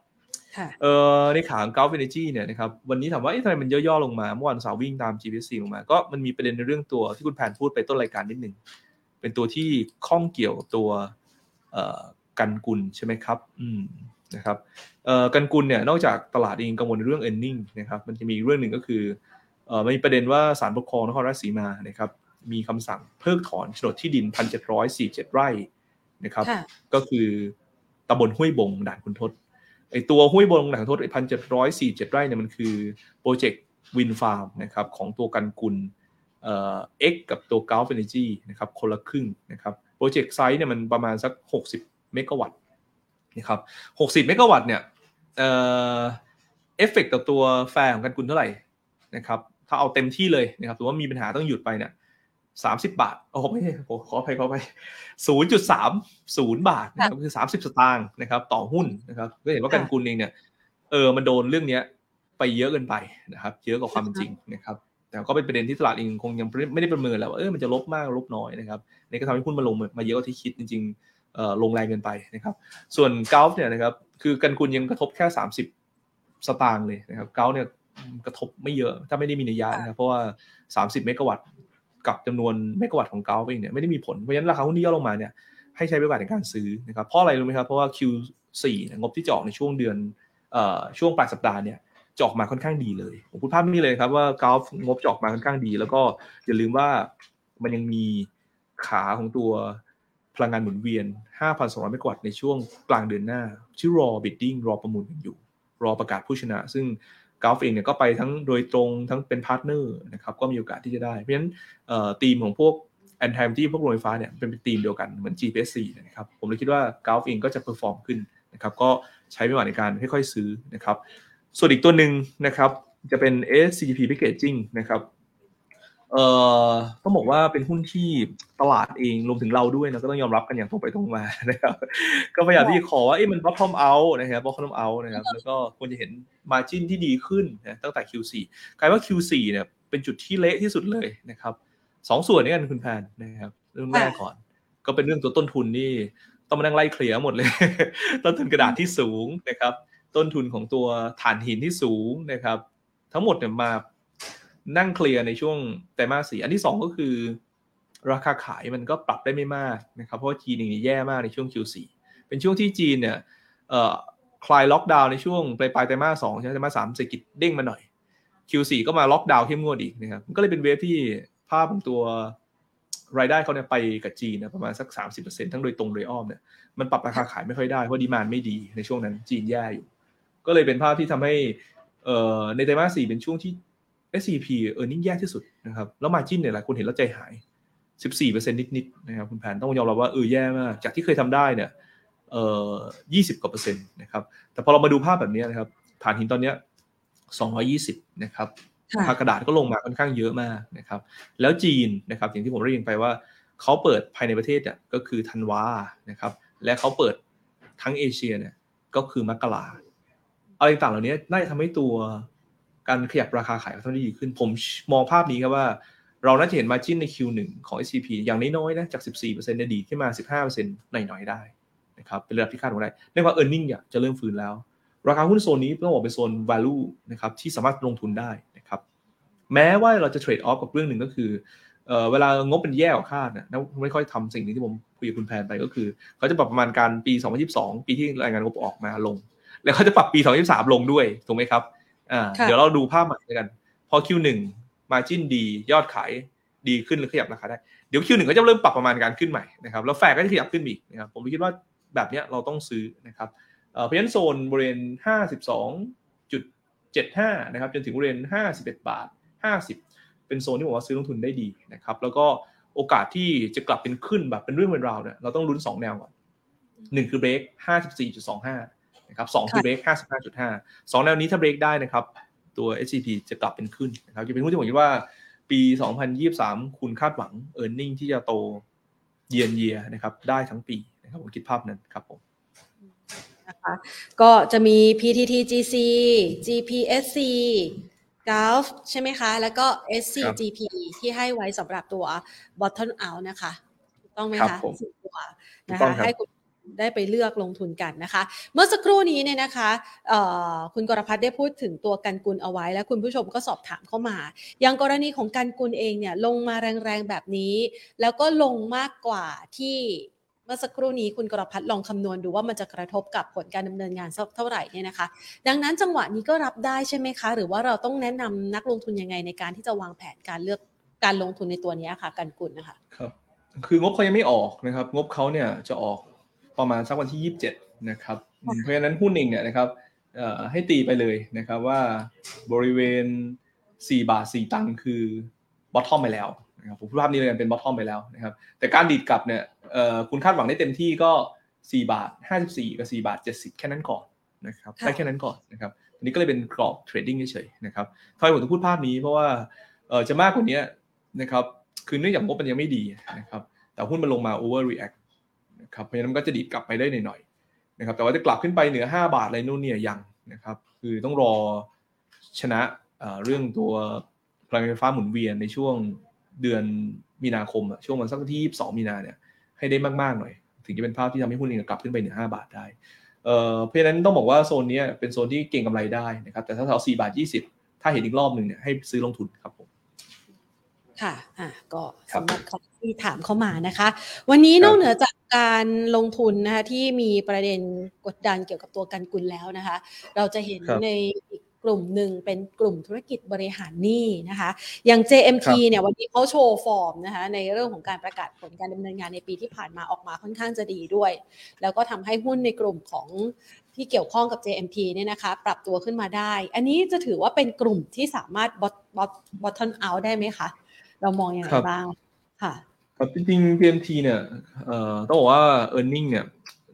Speaker 2: ในขาของ Gulf Energy เนี่ยนะครับวันนี้ถามว่าทำไมมันย่อๆลงมา เมื่อวานสาววิ่งตาม GPC ลงมา ก็มันมีประเด็นในเรื่องตัวที่คุณแผนพูดไปต้นรายการนิดหนึ่งเป็นตัวที่ข้องเกี่ยวกับตัวกันกุลใช่ไหมครับอืมนะครับกันกุลเนี่ยนอกจากตลาดเองกังวลในเรื่อง e a r n i n g นะครับมันจะมีเรื่องหนึ่งก็คือมีประเด็นว่าศาลปกครองนครราชสีมานะครับมีคำสั่งเพิกถอนโฉนดที่ดิน 1,747 ไร่นะครับ ก็คือ ตำบลห้วยบงด่านขุนทดไอ้ตัวห้วยบงด่านขุนทดไอ้พันเจ็ดร้อยสี่เจ็ดไร่เนี่ยมันคือโปรเจกต์ wind farm นะครับของตัวกันกุลเองกับตัว Gulf Energy นะครับคนละครึ่งนะครับโปรเจกต์ไซส์เนี่ยมันประมาณสัก 60 เมกะวัตต์นะครับ60 เมกะวัตต์เนี่ยเอฟเฟกต์ต่อตัวแฟร์ของกันกุลเท่าไหร่นะครับถ้าเอาเต็มที่เลยนะครับถือว่ามีปัญหาต้องหยุดไปเนี่ย สามสิบบาทโอ้ไม่ขออภัยขออภัยศูนย์จุดสามศูนย์บาทนะครับคือสามสิบสตางค์นะครับ ต่อหุ้นนะครับ ก็เห็นว่ากันกุลเองเนี่ยเออมันโดนเรื่องเนี้ย ไปเยอะเกินไปนะครับ เยอะกว่าความจริงนะครับ แต่ก็เป็นประเด็นที่ตลาดเองคงยังไม่ได้ประเมินแล้วว่าเออมันจะลบมากลบน้อยนะครับนี่ก็ทำให้หุ้นมาลงมาเยอะกว่าที่คิดจริงๆลงแรงเกินไปนะครับ ส่วนเกลฟ์เนี่ยนะครับคือกันกุลยังกระทบแค่30สตางค์เลยนะครับเกลฟ์เนี่ยกระทบไม่เยอะถ้าไม่ได้มีนัยยะนะครับเพราะว่า 30 เมกะวัตต์ กับจำนวนเมกะวัตต์ของเกลฟ์เองเนี่ยไม่ได้มีผล เพราะฉะนั้นราคาหุ้นที่ย่อลงมาเนี่ยให้ใช้ประโยชน์ในการซื้อนะครับเพราะอะไรรู้ไหมครับเพราะว่า Q4 งบที่จะออกในช่วงเดือนช่วงปลายสัปดาห์เนี่ยจะออกมาค่อนข้างดีเลยผมพูดภาพนี้เลยครับว่ากาฟงบจะออกมาค่อนข้างดี แล้วก็อย่าลืมว่ามันยังมีขาของตัวพลังงานหมุนเวียน 5,200 เมกะวัตต์ในช่วงกลางเดือนหน้าชื่อรอ bidding รอประมูลกันอยู่ รอประกาศผู้ชนะ ซึ่ง กัลฟ์เองเนี่ยก็ไปทั้งโดยตรงทั้งเป็น partner นะครับก็มีโอกาสที่จะได้ เพราะฉะนั้นทีมของพวกแอนทามที่พวกโรงไฟฟ้าเนี่ยเป็นทีมเดียวกันเหมือน GPSC นะครับผมเลยคิดว่ากัลฟ์เองก็จะ perform ขึ้นนะครับก็ใช้เวลาในการค่อยๆซื้อนะครับส่วนอีกตัวหนึ่งนะครับจะเป็น SCGP Packaging นะครับ เอ่อต้องบอกว่าเป็นหุ้นที่ตลาดเองรวมถึงเราด้วยนะก็ต้องยอมรับกันอย่างตรงไปตรงมานะครับก็พยายามที่ขอว่าเอ้มัน bottom out นะครับ bottom out นะครับแล้วก็ควรจะเห็น margin ที่ดีขึ้นนะตั้งแต่ Q4 กลายว่า Q4 เนี่ยเป็นจุดที่เละที่สุดเลยนะครับสองส่วนนี้กันคุณแพนนะครับเรื่องแรกก่อน ก็เป็นเรื่องตัวต้นทุนนี่ต้องมานั่งไล่เคลียร์หมดเลย ต้นทุนกระดาษที่สูงนะครับ ต้นทุนของตัวฐานหินที่สูงนะครับ ทั้งหมดเนี่ยมา นั่งเคลียร์ในช่วงไตรมาสสี่อันที่ 2 ก็คือ ราคาขายมันก็ปรับได้ไม่มากนะครับ เพราะจีนเองแย่มากในช่วง Q4 เป็นช่วงที่จีนเนี่ยคลายล็อกดาวน์ในช่วงปลายปลายไตรมาสสองใช่ไหมไตรมาสสามเศรษฐกิจเด้งมาหน่อย Q4 ก็มาล็อกดาวน์เข้มงวดอีกนะครับก็เลยเป็นเวฟที่ภาพของตัวรายได้เขาเนี่ยไปกับจีนนะประมาณสัก 30%ทั้งโดยตรงโดยอ้อมเนี่ยมันปรับราคาขายไม่ค่อยได้ เพราะดีมานไม่ดีในช่วงนั้นจีนแย่อยู่ ก็เลยเป็นภาพที่ทำให้ในไตรมาสสี่เป็นช่วงที่ SCP เออร์เน็งแย่ที่สุดนะครับ แล้วมาจิ้นเนี่ยหลายคนเห็นแล้วใจหาย 14%นิดๆนะครับคุณแผนต้องยอมรับว่าเออแย่มากจากที่เคยทำได้เนี่ยเอ่อ20กว่าเปอร์เซ็นต์นะครับแต่พอเรามาดูภาพแบบนี้นะครับฐานหินตอนเนี้ย220 นะครับภาคกระดาษก็ลงมาค่อนข้างเยอะมากนะครับ แล้วจีนนะครับอย่างที่ผมเรียนไปว่าเขาเปิดภายในประเทศเนี่ยก็คือธันวานะครับ และเขาเปิดทั้งเอเชียเนี่ยก็คือมกราอะไรต่างเหล่านี้น่าจะทำให้ตัว การขยับราคาขายเขาได้ดีขึ้น ผมมองภาพนี้ครับว่า เราน่าจะเห็นมาจิ้นใน Q1 ของ SCP อย่างน้อยๆนะจาก 14%เนี่ยดีขึ้นมา 15%หน่อยๆได้นะครับเป็นระดับที่คาดหวังได้เรียกว่า e a r n i n g จะเริ่มฟื้นแล้ว ราคาหุ้นโซนนี้ต้องบอกเป็นโซน value นะครับที่สามารถลงทุนได้นะครับแม้ว่าเราจะเทรดออฟกับเรื่องหนึ่งก็คือเเวลางบเป็นแย่กว่าคาดนะไม่ค่อยทำสิ่งนี้ที่ผมคุยกับคุณแพนไปก็คือ เขาจะปรับประมาณการปี 2022 ปีที่รายงานงบออกมาลง แล้วเขาจะปรับปี 2023 ลงด้วยถูกไหมครับ เดี๋ยวเราดูภาพใหม่กัน พอ Q1 Margin ดียอดขายดีขึ้นหรือขยับราคาได้ เดี๋ยว Q1 ก็จะเริ่มปรับประมาณการขึ้นใหม่นะครับแล้วแฟกก็จะขยับขึ้นอีกนะครับผมคิดว่าแบบนี้เราต้องซื้อนะครับเพราะฉะนั้นโซนบริเวณ 52.75 นะครับจนถึงบริเวณ 51 บาท 50 เป็นโซนที่ผมว่าซื้อลงทุนได้ดีนะครับแล้วก็โอกาสที่จะกลับเป็นขึ้นแบบเป็นเรื่องเป็นราวเนี่ยเราต้องลุ้น 2 แนวก่อนหนึ่งคือเบรก54.25 นะครับสองคือเบรกห้าสิบห้าจุดห้าสองแนวนี้ถ้าเบรกได้นะครับ ตัว SCP จะกลับเป็นขึ้นนะครับจะเป็นหุ้นที่ผมคิดว่าปี 2023 คุณคาดหวัง e a r n i n g ที่จะโตเยียนเยียนะครับได้ทั้งปีนะครับผมคิดภาพนั้นครับผม
Speaker 1: นะคะก็จะมี PTTGC GPSC Gulf ใช่ไหมคะ แล้วก็ SCGP ที่ให้ไว้สำหรับตัว bottom out นะคะต้องไหมคะสิบตัวนะคะให้คุณ ได้ไปเลือกลงทุนกันนะคะ เมื่อสักครู่นี้เนี่ยนะคะคุณกรพัฒน์ได้พูดถึงตัวกันกุลเอาไว้ และคุณผู้ชมก็สอบถามเข้ามา อย่างกรณีของกันกุลเองเนี่ยลงมาแรงๆแบบนี้ แล้วก็ลงมากกว่าที่เมื่อสักครู่นี้คุณกรพัฒน์ลองคำนวณดูว่ามันจะกระทบกับผลการดำเนินงานสักเท่าไหร่เนี่ยนะคะ ดังนั้นจังหวะนี้ก็รับได้ใช่ไหมคะ หรือว่าเราต้องแนะนำนักลงทุนยังไงในการที่จะวางแผนการเลือกการลงทุนในตัวนี้ค่ะกันกุลนะคะ
Speaker 2: ครับคืองบเขายังไม่ออกนะครับ งบเขาเนี่ยจะออก ประมาณสักวันที่ 27 นะครับ เพราะฉะนั้นหุ้นเองเนี่ยนะครับให้ตีไปเลยนะครับว่าบริเวณ 4 บาท 4 ตังค์คือ bottom ไปแล้วนะครับผมพูดภาพนี้เลยเป็น bottom ไปแล้วนะครับแต่การดีดกลับเนี่ยคุณคาดหวังได้เต็มที่ก็ 4 บาท 54 กับ 4 บาท 70 แค่นั้นก่อนนะครับได้แค่นั้นก่อนนะครับอันนี้ก็เลยเป็นกรอบ trading เฉยๆนะครับทำไมผมถึงพูดภาพนี้เพราะว่าจะมากกว่านี้นะครับคือเนื่องจากงบมันยังไม่ดีนะครับแต่หุ้นมันลงมา over react ครับเพราะฉะนั้นมันก็จะดีดกลับไปได้หน่อยๆนะครับแต่ว่าจะกลับขึ้นไปเหนือ 5 บาทอะไรนู่นเนี่ยยังนะครับคือต้องรอชนะเรื่องตัวพลังไฟฟ้าหมุนเวียนในช่วงเดือนมีนาคมอะช่วงวันสักที่22มีนาเนี่ยให้ได้มากๆหน่อย ถึงจะเป็นภาพที่ทำให้หุ้นเองกลับขึ้นไปเหนือ5บาทได้เเพราะฉะนั้นต้องบอกว่าโซนนี้เป็นโซนที่เก่งกำไรได้นะครับแต่ถ้าแถว4บาท 20 ถ้าเห็นอีกรอบหนึ่งเนี่ยให้ซื้อลงทุนครับผม
Speaker 1: ค่ะอะก็สำหรับ ที่ถามเข้ามานะคะ วันนี้นอกเหนือจากการลงทุนนะคะที่มีประเด็นกดดันเกี่ยวกับตัวกันกุลแล้วนะคะ เราจะเห็นในอีกกลุ่มหนึ่งเป็นกลุ่มธุรกิจบริหารหนี้นะคะ อย่าง JMT เนี่ยวันนี้เขาโชว์ฟอร์มนะคะในเรื่องของการประกาศผลการดำเนินงานในปีที่ผ่านมาออกมาค่อนข้างจะดีด้วย แล้วก็ทำให้หุ้นในกลุ่มของที่เกี่ยวข้องกับ JMT เนี่ยนะคะ ปรับตัวขึ้นมาได้ อันนี้จะถือว่าเป็นกลุ่มที่สามารถ bottom out ได้ไหมคะ เรามองอย่างไรบ้างค่ะ
Speaker 2: ครับจริงๆ PMT เนี่ยเอ่อต้องบอกว่า e a r n i n g เนี่ย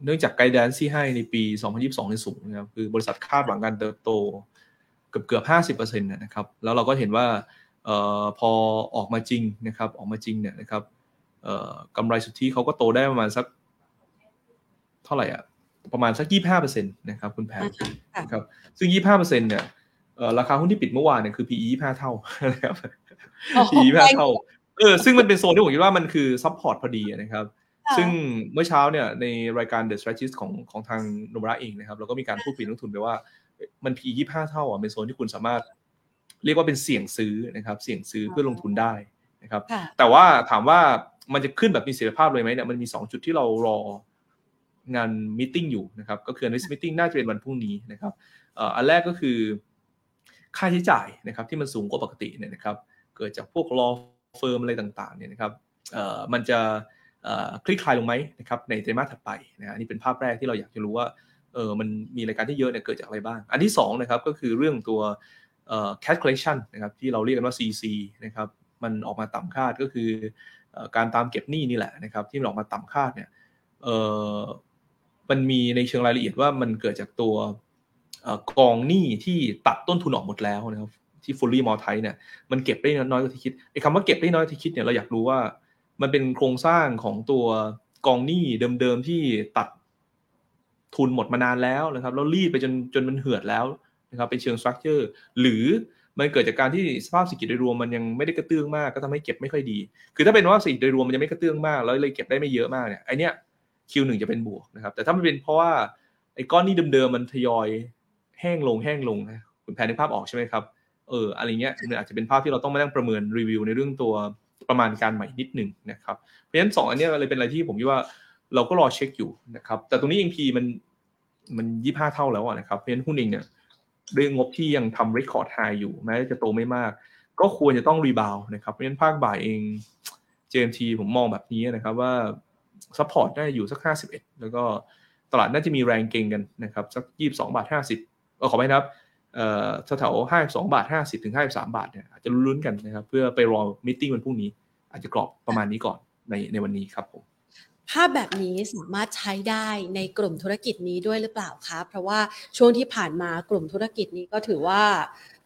Speaker 2: เนื่องจากไกด์แดนซี่ให้ในปี 2022ในสูงนะครับคือบริษัทคาดหวังการเติบโตเกือบเกือบห้าสิบเปอร์เซ็นต์นะครับแล้วเราก็เห็นว่าเอ่อพอออกมาจริงนะครับออกมาจริงเนี่ยนะครับเอ่อกำไรสุทธิเขาก็โตได้ประมาณสักเท่าไหร่อะประมาณสักยี่ห้าเปอร์เซ็นต์นะครับคุณแพนครับซึ่งยี่ห้าเปอร์เซ็นต์เนี่ยราคาหุ้นที่ปิดเมื่อวานเนี่ยคือ PE ยี่ห้าเท่านะครับ PE ยี่ห้าเท่า เออซึ่งมันเป็นโซนที่ผมคิดว่ามันคือ support พอดีนะครับ ซึ่งเมื่อเช้าเนี่ยในรายการ The Strategist ของของทางโนมูระเองนะครับเราก็มีการพูดคุยนักลงทุนไปว่ามัน P ยี่ห้าเท่าอะเป็นโซนที่คุณสามารถ เรียกว่าเป็นเสี่ยงซื้อนะครับ เสี่ยงซื้อเพื่อลงทุนได้นะครับ แต่ว่าถามว่ามันจะขึ้นแบบมีเสถียรภาพเลยไหมเนี่ยมันมี 2 จุดที่เรารองานมิ팅อยู่นะครับก็คือ analyst meeting น่าจะเป็นวันพรุ่งนี้นะครับอันแรกก็คือค่าใช้จ่ายนะครับที่มันสูงกว่าปกติเนี่ยนะครับเกิดจากพวกรอ เฟิร์มอะไรต่างๆเนี่ยนะครับมันจะคลี่คลายลงไหมนะครับในไตรมาสถัดไปนะนี่เป็นภาพแรกที่เราอยากจะรู้ว่าเออมันมีรายการที่เยอะเนี่ยเกิดจากอะไรบ้าง อันที่2นะครับก็คือเรื่องตัวเอ่อ cash collection นะครับที่เราเรียกกันว่า CC นะครับมันออกมาต่ำคาดก็คือการตามเก็บหนี้นี่แหละนะครับที่มันออกมาต่ำคาดเนี่ยเออมันมีในเชิงรายละเอียดว่ามันเกิดจากตัวกองหนี้ที่ตัดต้นทุนออกหมดแล้วนะครับ ที่ fully m o r t i เนี่ยมันเก็บได้น้อยกว่าที่คิดไอ้คำว่าเก็บได้น้อยกว่าที่คิดเนี่ยเราอยากรู้ว่า มันเป็นโครงสร้างของตัวกองหนี้เดิมๆที่ตัดทุนหมดมานานแล้วนะครับแล้วรีดไปจนจนมันเหือดแล้วนะครับเป็นเชิงสตรัคเจอร์หรือมันเกิดจากการที่สภาพเศรษฐกิจโดยรวมมันยังไม่ได้กระเตื้องมากก็ทำให้เก็บไม่ค่อยดี คือถ้าเป็นว่าเศรษฐกิจโดยรวมมันยังไม่กระเตื้องมาก แล้วเลยเก็บได้ไม่เยอะมากเนี่ยไอเนี้ยคิวหนึ่งจะเป็นบวกนะครับแต่ถ้ามันเป็นเพราะว่าไอ้ก้อนนี้เดิมๆมันทยอยแห้งลงแห้งลงนะคุณแพนในภาพออกใช่ไหมครับ เอออะไรเงี้ยมันอาจจะเป็นภาพที่เราต้องมานั่งประเมินรีวิวในเรื่องตัวประมาณการใหม่นิดหนึ่งนะครับ เพราะฉะนั้นสองอันนี้เลยเป็นอะไรที่ผมคิดว่าเราก็รอเช็คอยู่นะครับ แต่ตรงนี้เองพีมันมันยี่ห้าเท่าแล้วนะครับเพราะฉะนั้นหุ้นเองเนี่ยด้วยงบที่ยังทำ record high อยู่แม้จะโตไม่มาก ก็ควรจะต้อง rebound นะครับ เพราะฉะนั้นภาคบ่ายเอง JMT ผมมองแบบนี้นะครับว่า support ได้อยู่สัก 51 แล้วก็ตลาดน่าจะมีแรงเก็งกันนะครับ สัก 22 บาท 50 เออขออภัยนะครับ เอ่อแถวๆ52บาท50ถึง53บาทเนี่ยอาจจะลุ้นกันนะครับ เพื่อไปรอ meeting วันพรุ่งนี้ อาจจะกรอบประมาณนี้ก่อนในในวันนี้ครับผม
Speaker 1: ภาพแบบนี้สามารถใช้ได้ในกลุ่มธุรกิจนี้ด้วยหรือเปล่าคะ เพราะว่าช่วงที่ผ่านมากลุ่มธุรกิจนี้ก็ถือว่า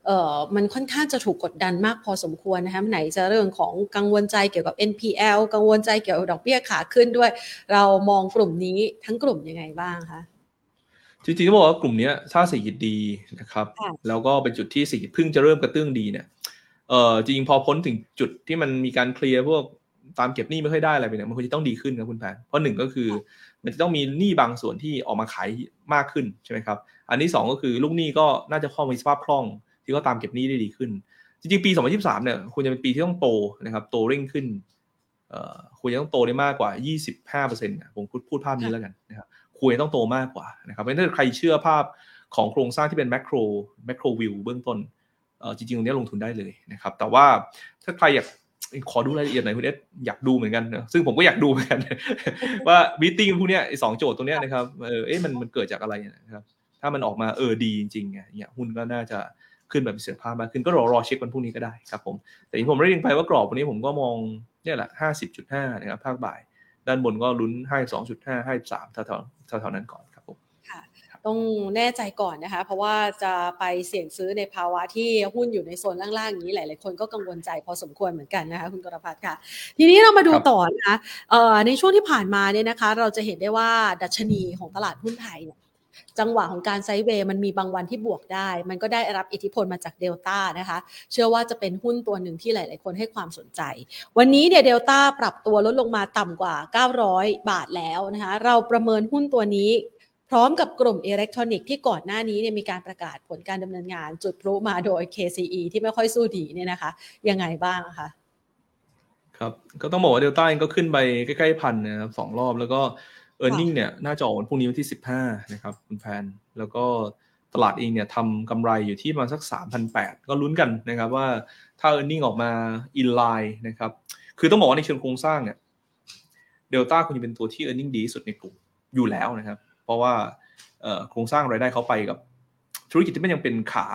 Speaker 1: เออมันค่อนข้างจะถูกกดดันมากพอสมควรนะคะไหนจะเรื่องของกังวลใจเกี่ยวกับ NPL กังวลใจเกี่ยวกับดอกเบี้ยขาขึ้นด้วย เรามองกลุ่มนี้ทั้งกลุ่มยังไงบ้างคะ
Speaker 2: จริงๆต้องบอกว่ากลุ่มนี้ถ้าเศรษฐกิจดีนะครับ แล้วก็เป็นจุดที่เศรษฐกิจเพิ่งจะเริ่มกระเตื้องดีเนี่ยเออจริงพอพ้นถึงจุดที่มันมีการเคลียร์พวกตามเก็บหนี้ไม่ค่อยได้อะไรไปเนี่ยมันควรจะต้องดีขึ้นครับคุณแพนเพราะหนึ่งก็คือ มันจะต้องมีหนี้บางส่วนที่ออกมาขายมากขึ้นใช่ไหมครับ อันที่2ก็คือลูกหนี้ก็น่าจะคล่องมีสภาพคล่อง ที่เขาตามเก็บหนี้ได้ดีขึ้น จริงๆปี 2023 เนี่ยควรจะเป็นปีที่ต้องโตนะครับโตเร่งขึ้นเอ่อควรจะต้องโตได้มากกว่า 25%ผมพูดพูดภาพนี้แล้วกันนะครับ ควรต้องโตมากกว่านะครับเพราะถ้าใครเชื่อภาพของโครงสร้างที่เป็นแมกโรแมกโรวิวเบื้องต้นจริงๆตรงนี้ลงทุนได้เลยนะครับแต่ว่าถ้าใครอยากขอดูรายละเอียดหน่อยคุณเอสอยากดูเหมือนกันนะซึ่งผมก็อยากดูเหมือนกัน ว่ามิ팅พวกนี้สองโจทย์ตรงนี้นะครับเออเอ๊ะมันมันเกิดจากอะไรนะครับถ้ามันออกมาเออดีจริงๆเนี่ยหุ้นก็น่าจะขึ้นแบบเสถียรภาพมากขึ้นก็รอรอเช็ควันพรุ่งนี้ก็ได้ครับผมแต่ที่ผมได้ยินไปว่ากรอบวันนี้ผมก็มองเนี่ยแหละห้าสิบจุดห้านะครับภาคบ่าย ด้านบนก็ลุ้นห้าสองจุดห้าห้าสามเท่าเท่าเท่านั้นก่อน
Speaker 1: ต้องแน่ใจก่อนนะคะ เพราะว่าจะไปเสี่ยงซื้อในภาวะที่หุ้นอยู่ในโซนล่างๆ นี้หลาย ๆ คนก็กังวลใจพอสมควรเหมือนกันนะคะคุณกรพัฒน์ค่ะ ทีนี้เรามาดูต่อนะคะในช่วงที่ผ่านมาเนี่ยนะคะ เราจะเห็นได้ว่าดัชนีของตลาดหุ้นไทยเนี่ย จังหวะของการไซด์เวย์มันมีบางวันที่บวกได้ มันก็ได้รับอิทธิพลมาจากเดลต้านะคะ เชื่อว่าจะเป็นหุ้นตัวหนึ่งที่หลาย ๆ คนให้ความสนใจ วันนี้เนี่ยเดลต้าปรับตัวลดลงมาต่ำกว่า 900 บาทแล้วนะคะ เราประเมินหุ้นตัวนี้พร้อมกับกลุ่มอิเล็กทรอนิกส์ที่ก่อนหน้านี้เนี่ยมีการประกาศผลการดำเนินงาน จุดพลุมาโดย KCE ที่ไม่ค่อยสู้ดีเนี่ยนะคะ ยังไงบ้างคะ
Speaker 2: ครับก็ต้องบอกว่าเดลต้าเองก็ขึ้นไปใกล้ๆพันนะครับสองรอบแล้วก็ e a r n i n g เนี่ยน่าจะออกวันพรุ่งนี้วันที่ 15 นะครับ คุณแฟน แล้วก็ตลาดเองเนี่ยทำกำไรอยู่ที่ประมาณสัก 3,800 ก็ลุ้นกันนะครับว่าถ้า e a r n i n g ออกมา in line นะครับ คือต้องบอกว่าในเชิงโครงสร้างเนี่ยเดลต้าควรจะเป็นตัวที่ e a r n i n g ดีที่สุดในกลุ่มอยู่แล้วนะครับ เพราะว่าโครงสร้างรายได้เขาไปกับ ธุรกิจที่มันยังเป็นขา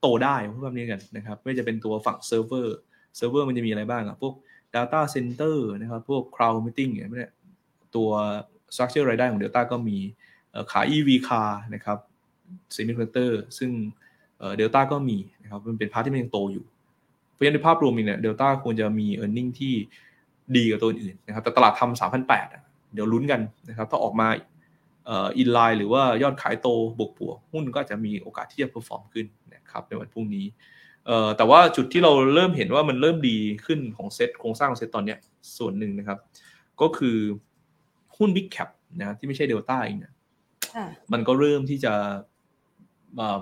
Speaker 2: โตได้พูดแบบนี้กันนะครับไม่จะเป็นตัวฝั่งเซิร์ฟเวอร์เซิร์ฟเวอร์มันจะมีอะไรบ้างอะพวก Data Center นะครับพวก Cloud Computing เนี่ยตัว structure รายได้ของ Delta ก็มีขา EV car นะครับ Semiconductor ซึ่งเดลต้าก็มีนะครับมันเป็น part ที่มันยังโตอยู่ เพราะฉะนั้นในภาพรวมเนี่ยเดลต้าควรจะมี e a r n i n g ที่ดีกว่าตัวอื่นนะครับแต่ตลาดทำสามพันแปดเดี๋ยวลุ้นกันนะครับถ้าออกมา in line หรือว่ายอดขายโตบวกบวกหุ้นก็จะมีโอกาสที่จะ perform ขึ้นนะครับในวันพรุ่งนี้แต่ว่าจุดที่เราเริ่มเห็นว่ามันเริ่มดีขึ้นของเซ็ตโครงสร้างของเซ็ตตอนนี้ส่วนหนึ่งนะครับ ก็คือ หุ้น Big Cap นะที่ไม่ใช่เดลต้าเองเนี่ยมันก็เริ่มที่จะ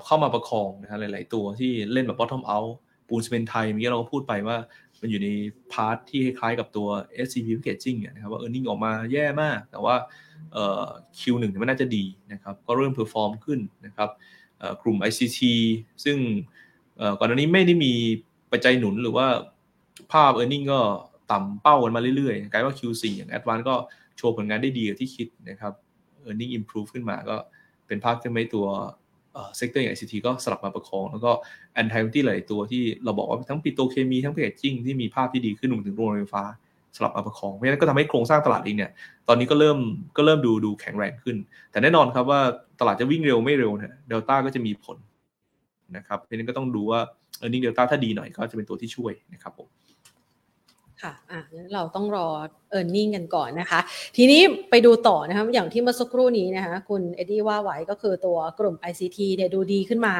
Speaker 2: เข้ามาประคองนะฮะหลาย ๆ ตัวที่เล่นแบบ bottom out ปูนซีเมนต์ไทยเมื่อกี้เราก็พูดไปว่า มันอยู่ใน part ที่คล้ายกับตัว SCG Packaging นะครับว่า e a r n i n g ออกมาแย่มาก แต่ว่า Q1 เนี่ยมันน่าจะดีนะครับก็เริ่ม perform ขึ้นนะครับกลุ่ม ICT ซึ่งก่อนหน้านี้ไม่ได้มีปัจจัยหนุนหรือว่าภาพ e a r n i n g ก็ต่ำเป้ากันมาเรื่อยๆกลายว่า Q4 อย่าง Advance ก็ โชว์ผลงานได้ดีกว่าที่คิดนะครับ e a r n i n g improve ขึ้นมาก็เป็นภาพที่ไม่ตัว sector อย่าง ICT ก็สลับมาประคอง แล้วก็แอนไทมที่หลายตัวที่เราบอกว่าทั้งปิโตเคมีทั้ง packaging ที่มีภาพที่ดีขึ้นรวมถึงโรงไฟฟ้าสลับมาประคอง เพราะฉะนั้นก็ทำให้โครงสร้างตลาดเองเนี่ย ตอนนี้ก็เริ่มก็เริ่มดูดูแข็งแรงขึ้น แต่แน่นอนครับว่าตลาดจะวิ่งเร็วไม่เร็วเนี่ยเดลต้าก็จะมีผลนะครับ เพราะฉะนั้นก็ต้องดูว่าเออร์เน็งเดลต้าถ้าดีหน่อยก็จะเป็นตัวที่ช่วยนะครับผม
Speaker 1: ค่ะอะเราต้องรอ e a r n i n g กันก่อนนะคะ ทีนี้ไปดูต่อนะคะอย่างที่เมื่อสักครู่นี้นะคะคุณเอ็ดดี้ว่าไว้ก็คือตัวกลุ่ม ICT เนี่ยดูดีขึ้นมา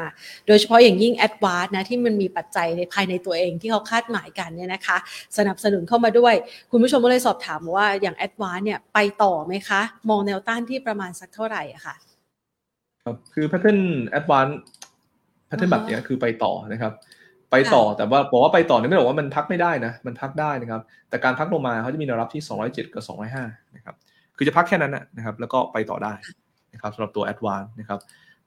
Speaker 1: โดยเฉพาะอย่างยิ่ง a d v a n c e นะที่มันมีปัจจัยในภายในตัวเองที่เขาคาดหมายกันเนี่ยนะคะ สนับสนุนเข้ามาด้วย คุณผู้ชมก็เลยสอบถามว่าอย่าง a d v a n c e เนี่ยไปต่อไหมคะ มองแนวต้านที่ประมาณสักเท่าไหร่อะคะ่ะ
Speaker 2: ครับคือแพทเทิร์น Advance แพทเทิร์นแบบนี้คือไปต่อนะครับ ไปต่อแต่ว่าบอกว่าไปต่อเนี่ยไม่บอกว่ามันพักไม่ได้นะ มันพักได้นะครับ แต่การพักลงมาเขาจะมีแนวรับที่ 207 กับ 205 นะครับ คือจะพักแค่นั้นนะครับ แล้วก็ไปต่อได้นะครับสำหรับตัว a d v a n c e นะครับ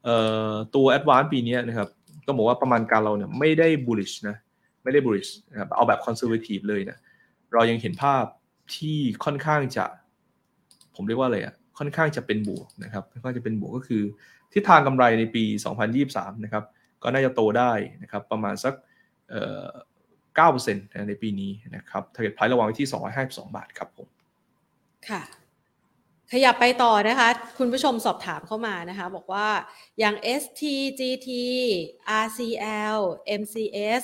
Speaker 2: เอ่อตัว a d v a n c e ปีนี้นะครับก็บอกว่าประมาณการเราเนี่ยไม่ได้ bullish นะไม่ได้ bullish นะครับเอาแบบ conservative เลยนะเรายังเห็นภาพที่ค่อนข้างจะ ผมเรียกว่าอะไรอะค่อนข้างจะเป็นบวกนะครับค่อนข้างจะเป็นบวกก็คือทิศทางกำไรในปี 2023 นะครับ ก็น่าจะโตได้นะครับ ประมาณสัก เก้าเปอร์เซ็นต์ในปีนี้นะครับท a r g e t price ระวังไว้ที่สองร้อยห้าสิบสองบาทครับผม
Speaker 1: ค่ะ ขยับไปต่อนะคะ คุณผู้ชมสอบถามเข้ามานะคะ บอกว่าอย่าง STGT RCL MCS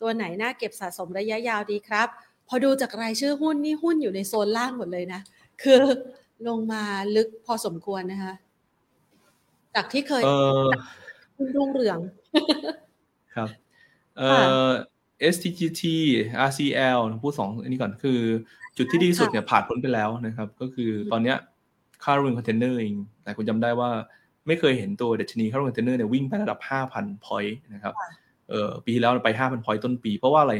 Speaker 1: ตัวไหนน่าเก็บสะสมระยะยาวดีครับ พอดูจากรายชื่อหุ้นนี่หุ้นอยู่ในโซนล่างหมดเลยนะ คือลงมาลึกพอสมควรนะคะ จากที่เคยคุณรุ่งเรือง
Speaker 2: ครับ เอ่อ STGT RCL พูดสองอันนี้ก่อนคือ จุดที่ดีสุดเนี่ยผ่านพ้นไปแล้วนะครับ ก็คือตอนเนี้ยค่าเรือคอนเทนเนอร์เองแต่คุณจำได้ว่าไม่เคยเห็นตัวดัชนีค่าเรือคอนเทนเนอร์เนี่ยวิ่งไประดับ 5,000 point นะครับเอ่อปีที่แล้วไป 5,000 point ต้นปี เพราะว่าอะไร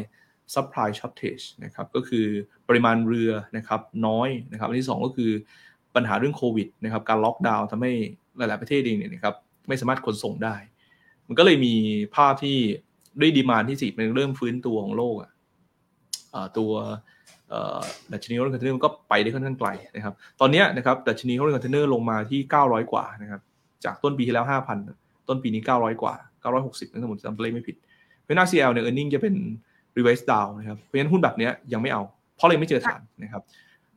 Speaker 2: supply shortage นะครับก็คือปริมาณเรือนะครับน้อยนะครับอันที่ 2 ก็คือปัญหาเรื่องโควิดนะครับการล็อกดาวน์ทำให้หลาย ๆ ประเทศเองเนี่ยนะครับไม่สามารถขนส่งได้ มันก็เลยมีภาพที่ ด้วย demand ที่สิมันเริ่มฟื้นตัวของโลกอะตัวดัชนีเรือคอนเทนเนอร์ก็ไปได้ค่อนข้างไกลนะครับ ตอนนี้นะครับดัชนีเรือคอนเทนเนอร์ลงมาที่ 900 กว่านะครับ จากต้นปีที่แล้ว 5,000 ต้นปีนี้ 900 กว่า 960นะสมมติจำเลขไม่ผิด เพราะฉะนั้น RCL เนี่ย earning จะเป็น revise down นะครับ เพราะฉะนั้นหุ้นแบบนี้ยังไม่เอา เพราะเรายังไม่เจอฐานนะครับ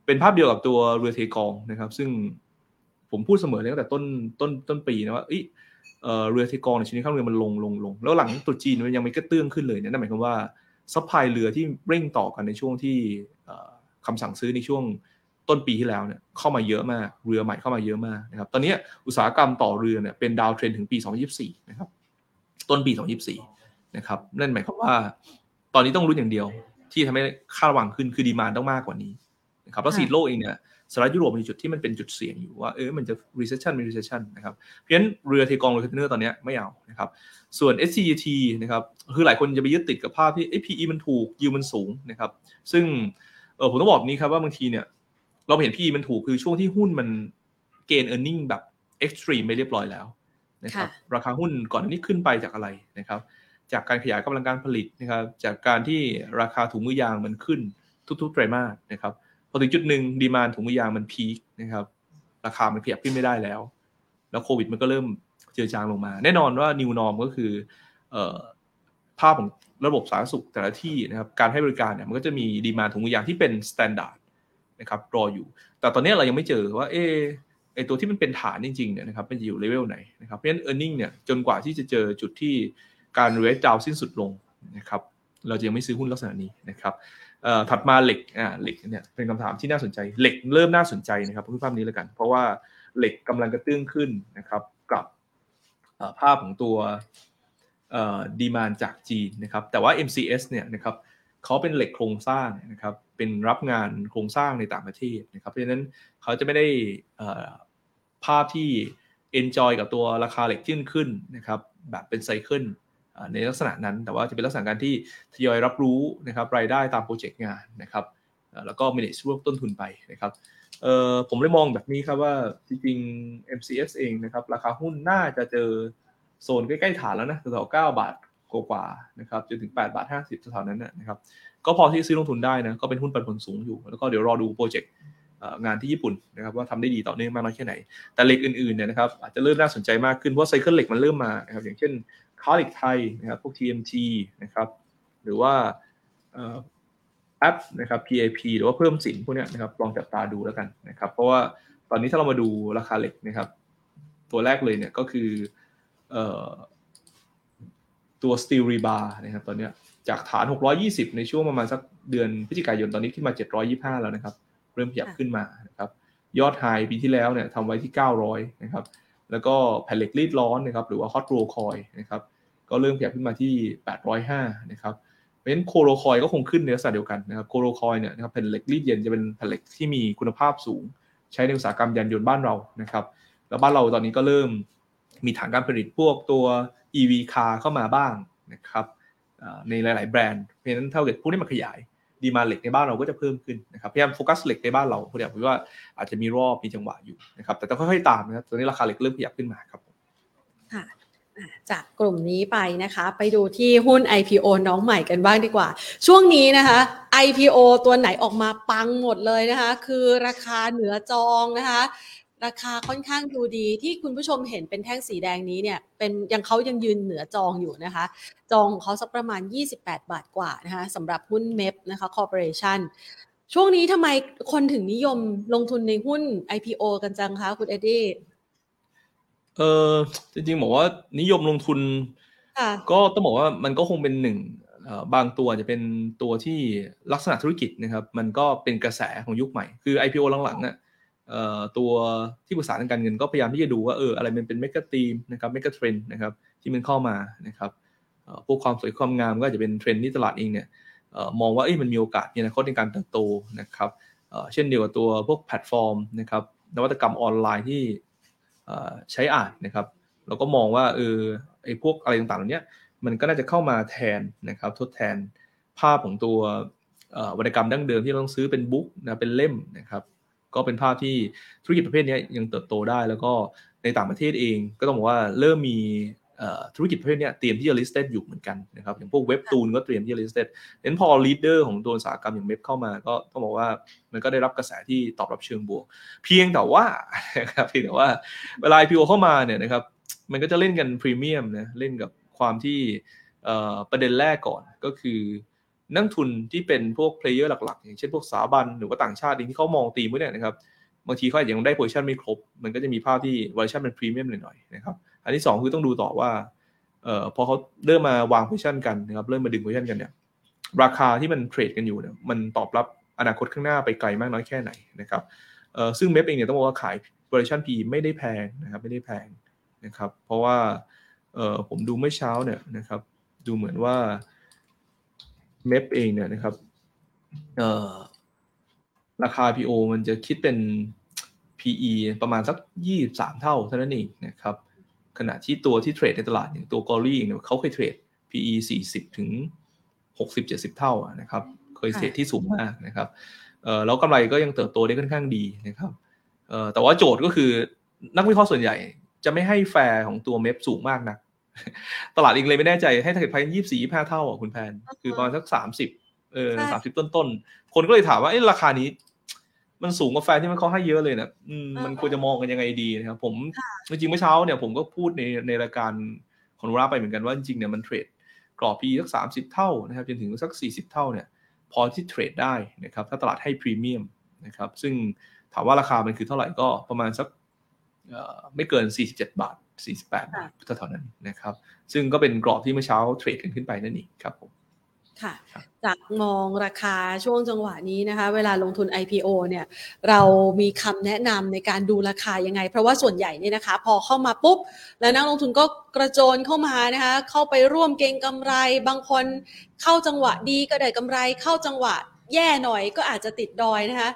Speaker 2: เป็นภาพเดียวกับตัวเรือเทกองนะครับ ซึ่งผมพูดเสมอเลยตั้งแต่ต้นต้นต้นปีนะว่า เรือเทกองดัชนีค่าระวางเรือมันลงลงลงแล้วหลังตรุษจีนมันยังไม่กระเตื้องขึ้นเลยเนี่ยนั่นหมายความว่า supply เรือที่เร่งต่อกันในช่วงที่คำสั่งซื้อในช่วงต้นปีที่แล้วเนี่ยเข้ามาเยอะมากเรือใหม่เข้ามาเยอะมากนะครับตอนนี้อุตสาหกรรมต่อเรือเนี่ยเป็น downtrend ถึงปี 2024 นะครับ ต้นปี 2024 นะครับนั่นหมายความว่าตอนนี้ต้องรู้อย่างเดียวที่ทำให้ค่าระวางขึ้นคือ demand ต้องมากกว่านี้นะครับแล้วเศรษฐกิจโลกเองเนี่ย สหรัฐยุโรปมีจุดที่มันเป็นจุดเสี่ยงอยู่ว่าเออมันจะ recession มี recession นะครับเพราะฉะนั้นเรือเทกองเรือคอนเทนเนอร์ตอนนี้ไม่เอานะครับส่วน STGT นะครับคือหลายคนจะไปยึดติดกับภาพที่ PE มันถูกยิวมันสูงนะครับซึ่งเออผมต้องบอกนี้ครับว่าบางทีเนี่ยเราเห็น PE มันถูกคือช่วงที่หุ้นมันเกณฑ์ earning แบบ extreme ไม่เรียบร้อยแล้วนะครับราคาหุ้นก่อนนี้ขึ้นไปจากอะไรนะครับจากการขยายกำลังการผลิตนะครับจากการที่ราคาถุงมือยางมันขึ้นทุกๆไตรมาสนะครับ พอถึงจุดหนึ่งดีมานถุงมือยางมันพีคนะครับราคามันขยับขึ้นไม่ได้แล้ว แล้วโควิดมันก็เริ่มเจือจางลงมา แน่นอนว่า new norm ก็คือภาพของระบบสาธารณสุขแต่ละที่นะครับการให้บริการเนี่ยมันก็จะมี demand ถุงมือยางที่เป็น standard นะครับรออยู่ แต่ตอนนี้เรายังไม่เจอว่าเออไอตัวที่มันเป็นฐานจริงๆเนี่ยนะครับมันจะอยู่เลเวลไหนนะครับเพราะฉะนั้น e a r n i n g เนี่ยจนกว่าที่จะเจอจุดที่การ rate down สิ้นสุดลงนะครับเราจะยังไม่ซื้อหุ้นลักษณะนี้นะครับ ถัดมาเหล็กอ่าเหล็กเนี่ยเป็นคำถามที่น่าสนใจ เหล็กเริ่มน่าสนใจนะครับพูดภาพนี้แล้วกัน เพราะว่าเหล็กกำลังกระเตื้องขึ้นนะครับกับภาพของตัวดีมานจากจีนนะครับแต่ว่า MCS เนี่ยนะครับเขาเป็นเหล็กโครงสร้างนะครับเป็นรับงานโครงสร้างในต่างประเทศนะครับเพราะฉะนั้นเขาจะไม่ได้ภาพที่ enjoy กับตัวราคาเหล็กที่ขึ้นนะครับแบบเป็นไซเคิล ในลักษณะนั้น แต่ว่าจะเป็นลักษณะการที่ทยอยรับรู้นะครับรายได้ตามโปรเจกต์งานนะครับแล้วก็ manage รวบต้นทุนไปนะครับผมเลยมองแบบนี้ครับว่าจริงๆ MCS เองนะครับราคาหุ้นน่าจะเจอโซนใกล้ๆฐานแล้วนะแถวๆ9บาทกว่าๆนะครับจนถึง8บาท50แถวๆนั้นนะครับก็พอที่ซื้อลงทุนได้นะก็เป็นหุ้นปันผลสูงอยู่ แล้วก็เดี๋ยวรอดูโปรเจกต์งานที่ญี่ปุ่นนะครับว่าทำได้ดีต่อเนื่องมากน้อยแค่ไหน แต่เหล็กอื่นๆเนี่ยนะครับอาจจะเริ่มน่าสนใจมากขึ้นเพราะ cycle เหล็กมันเริ่มมานะครับอย่างเช่น ค้าเหล็กไทยนะครับพวก TMT นะครับหรือว่าแอปนะครับ PAP หรือว่าเพิ่มสินพวกนี้นะครับลองจับตาดูแล้วกันนะครับ เพราะว่าตอนนี้ถ้าเรามาดูราคาเหล็กนะครับ ตัวแรกเลยเนี่ยก็คือตัว Steel Rebar นะครับตอนนี้จากฐาน 620 ในช่วงประมาณสักเดือนพฤศจิกายนตอนนี้ขึ้นมา 725 แล้วนะครับ เริ่มขยับขึ้นมานะครับ ยอดไฮปีที่แล้วเนี่ยทำไว้ที่ 900 นะครับ แล้วก็แผ่นเหล็กรีดร้อนนะครับ หรือว่า hot roll coil นะครับ ก็เริ่มขยับขึ้นมาที่ 805 นะครับเพราะฉะนั้นโคโรคอยก็คงขึ้นในลักษณะเดียวกันนะครับโคโรคอยเนี่ยนะครับแผ่นเหล็กรีดเย็นจะเป็นแผ่นเหล็กที่มีคุณภาพสูง ใช้ในอุตสาหกรรมยานยนต์บ้านเรานะครับแล้วบ้านเราตอนนี้ก็เริ่มมีฐานการผลิตพวกตัว EV car เข้ามาบ้างนะครับในหลาย ๆ แบรนด์เพราะฉะนั้นถ้าเกิดพวกนี้มันขยายดีมาเหล็กในบ้านเราก็จะเพิ่มขึ้นนะครับพยายามโฟกัสเหล็กในบ้านเราเพราะเดี๋ยวว่าอาจจะมีรอบมีจังหวะอยู่นะครับแต่ต้องค่อยๆตามนะครับตอนนี้ราคาเหล็กเริ่มขยับขึ้นมาครับ
Speaker 1: ค่ะ จากกลุ่มนี้ไปนะคะ ไปดูที่หุ้น IPO น้องใหม่กันบ้างดีกว่า ช่วงนี้นะคะ IPO ตัวไหนออกมาปังหมดเลยนะคะ คือราคาเหนือจองนะคะ ราคาค่อนข้างดูดีที่คุณผู้ชมเห็นเป็นแท่งสีแดงนี้เนี่ยเป็นยังเขายังยืนเหนือจองอยู่นะคะ จองเขาสักประมาณ 28 บาทกว่านะคะสำหรับหุ้นเมฟนะคะคอร์ปอเรชั่นช่วงนี้ทำไมคนถึงนิยมลงทุนในหุ้น IPO กันจังคะคุณเอ็ดดี้
Speaker 2: เออจริงๆบอกว่านิยมลงทุนก็ต้องบอกว่ามันก็คงเป็นหนึ่งบางตัวจะเป็นตัวที่ลักษณะธุรกิจนะครับมันก็เป็นกระแสของยุคใหม่ คือ IPO หลังๆเนี่ยตัวที่ปรึกษาทางการเงินก็พยายามที่จะดูว่าเอออะไรมันเป็นเมกะทีมนะครับเมกะเทรนนะครับที่มันเข้ามานะครับพวกความสวยความงามก็อาจจะเป็นเทรนที่ตลาดเองเนี่ยมองว่าเอ้ยมันมีโอกาสในอนาคตในการเติบโตนะครับเช่นเดียวกับตัวพวกแพลตฟอร์มนะครับนวัตกรรมออนไลน์ที่ ใช้อ่านนะครับเราก็มองว่าเออไอ้พวกอะไรต่างๆเหล่านี้มันก็น่าจะเข้ามาแทนนะครับ ทดแทนภาพของตัววรรณกรรมดั้งเดิมที่เราต้องซื้อเป็นบุ๊กนะเป็นเล่มนะครับ ก็เป็นภาพที่ธุรกิจประเภทนี้ยังเติบโตได้ แล้วก็ในต่างประเทศเองก็ต้องบอกว่าเริ่มมี ธุรกิจประเภทนี้เตรียมที่จะ listed อยู่เหมือนกันนะครับอย่างพวกเว็บตูนก็เตรียมที่จะ listed เนี่ยพอ leader ของตัวอุตสาหกรรมอย่างเว็บเข้ามาก็ต้องบอกว่ามันก็ได้รับกระแสที่ตอบรับเชิงบวก เพียงแต่ว่านะครับเพียงแต่ว่าเวลา IPO เข้ามาเนี่ยนะครับมันก็จะเล่นกันพรีเมียมนะเล่นกับความที่ประเด็นแรกก่อนก็คือนักลงทุนที่เป็นพวก player หลักๆ อย่างเช่นพวกสถาบันหรือว่าต่างชาติที่เขามองตีมือเนี่ยนะครับบางทีเขาอาจจะยังได้ position ไม่ครบ มันก็จะมีภาพที่ valuation เป็นพรีเมียมหน่อยๆนะครับ อันที่ 2 คือต้องดูต่อว่าเอ่อพอเขาเริ่มมาวางโพซิชันกันนะครับเริ่มมาดึงโพซิชันกันเนี่ยราคาที่มันเทรดกันอยู่เนี่ยมันตอบรับอนาคตข้างหน้าไปไกลมากน้อยแค่ไหนนะครับเอ่อซึ่งเมฟเองเนี่ยต้องบอกว่าขาย valuation P ไม่ได้แพงนะครับไม่ได้แพงนะครับเพราะว่าเอ่อผมดูเมื่อเช้าเนี่ยนะครับดูเหมือนว่าเมฟเองเนี่ยนะครับเอ่อราคา PO มันจะคิดเป็น PE ประมาณสัก 23 เท่าเท่านั้นเองนะครับ ขณะที่ตัวที่เทรดในตลาดอย่างตัวกอรี่เนี่ยเขาเคยเทรด PE 40 ถึง 60 70 เท่านะครับ เคยเทรดที่สูงมากนะครับเอ่อแล้วกำไรก็ยังเติบโตได้ค่อนข้างดีนะครับเอ่อแต่ว่าโจทย์ก็คือนักวิเคราะห์ส่วนใหญ่จะไม่ให้แฟร์ของตัวเมฟสูงมากนะตลาดเองเลยไม่แน่ใจให้ target price 24 25เท่าอะคุณแพน คือประมาณสัก30เออ
Speaker 1: ใช่
Speaker 2: 30ต้นต้นๆ คนก็เลยถามว่าเอ๊ะราคานี้ มันสูงกว่าแฟร์ที่มันเขาให้เยอะเลยนะอืมมันควรจะมองกันยังไงดีนะครับ ผมจริงๆเมื่อเช้าเนี่ยผมก็พูดในในรายการของนูราไปเหมือนกันว่าจริงๆเนี่ยมันเทรดกรอบ P สัก 30 เท่านะครับจนถึงสัก 40 เท่าเนี่ย พอที่เทรดได้นะครับ ถ้าตลาดให้พรีเมียมนะครับ ซึ่งถามว่าราคามันคือเท่าไหร่ก็ประมาณสักเอ่อไม่เกิน 47 บาท 48 บาทเท่าๆนั้นนะครับ ซึ่งก็เป็นกรอบที่เมื่อเช้าเทรดกันขึ้นไปนั่นเองครับผม
Speaker 1: ค่ะ
Speaker 2: ครับ
Speaker 1: จากมองราคาช่วงจังหวะนี้นะคะ เวลาลงทุน IPO เนี่ยเรามีคำแนะนำในการดูราคายังไง เพราะว่าส่วนใหญ่เนี่ยนะคะ พอเข้ามาปุ๊บ แล้วนักลงทุนก็กระโจนเข้ามานะคะ เข้าไปร่วมเก็งกำไร บางคนเข้าจังหวะดีก็ได้กำไร เข้าจังหวะแย่หน่อยก็อาจจะติดดอยนะคะ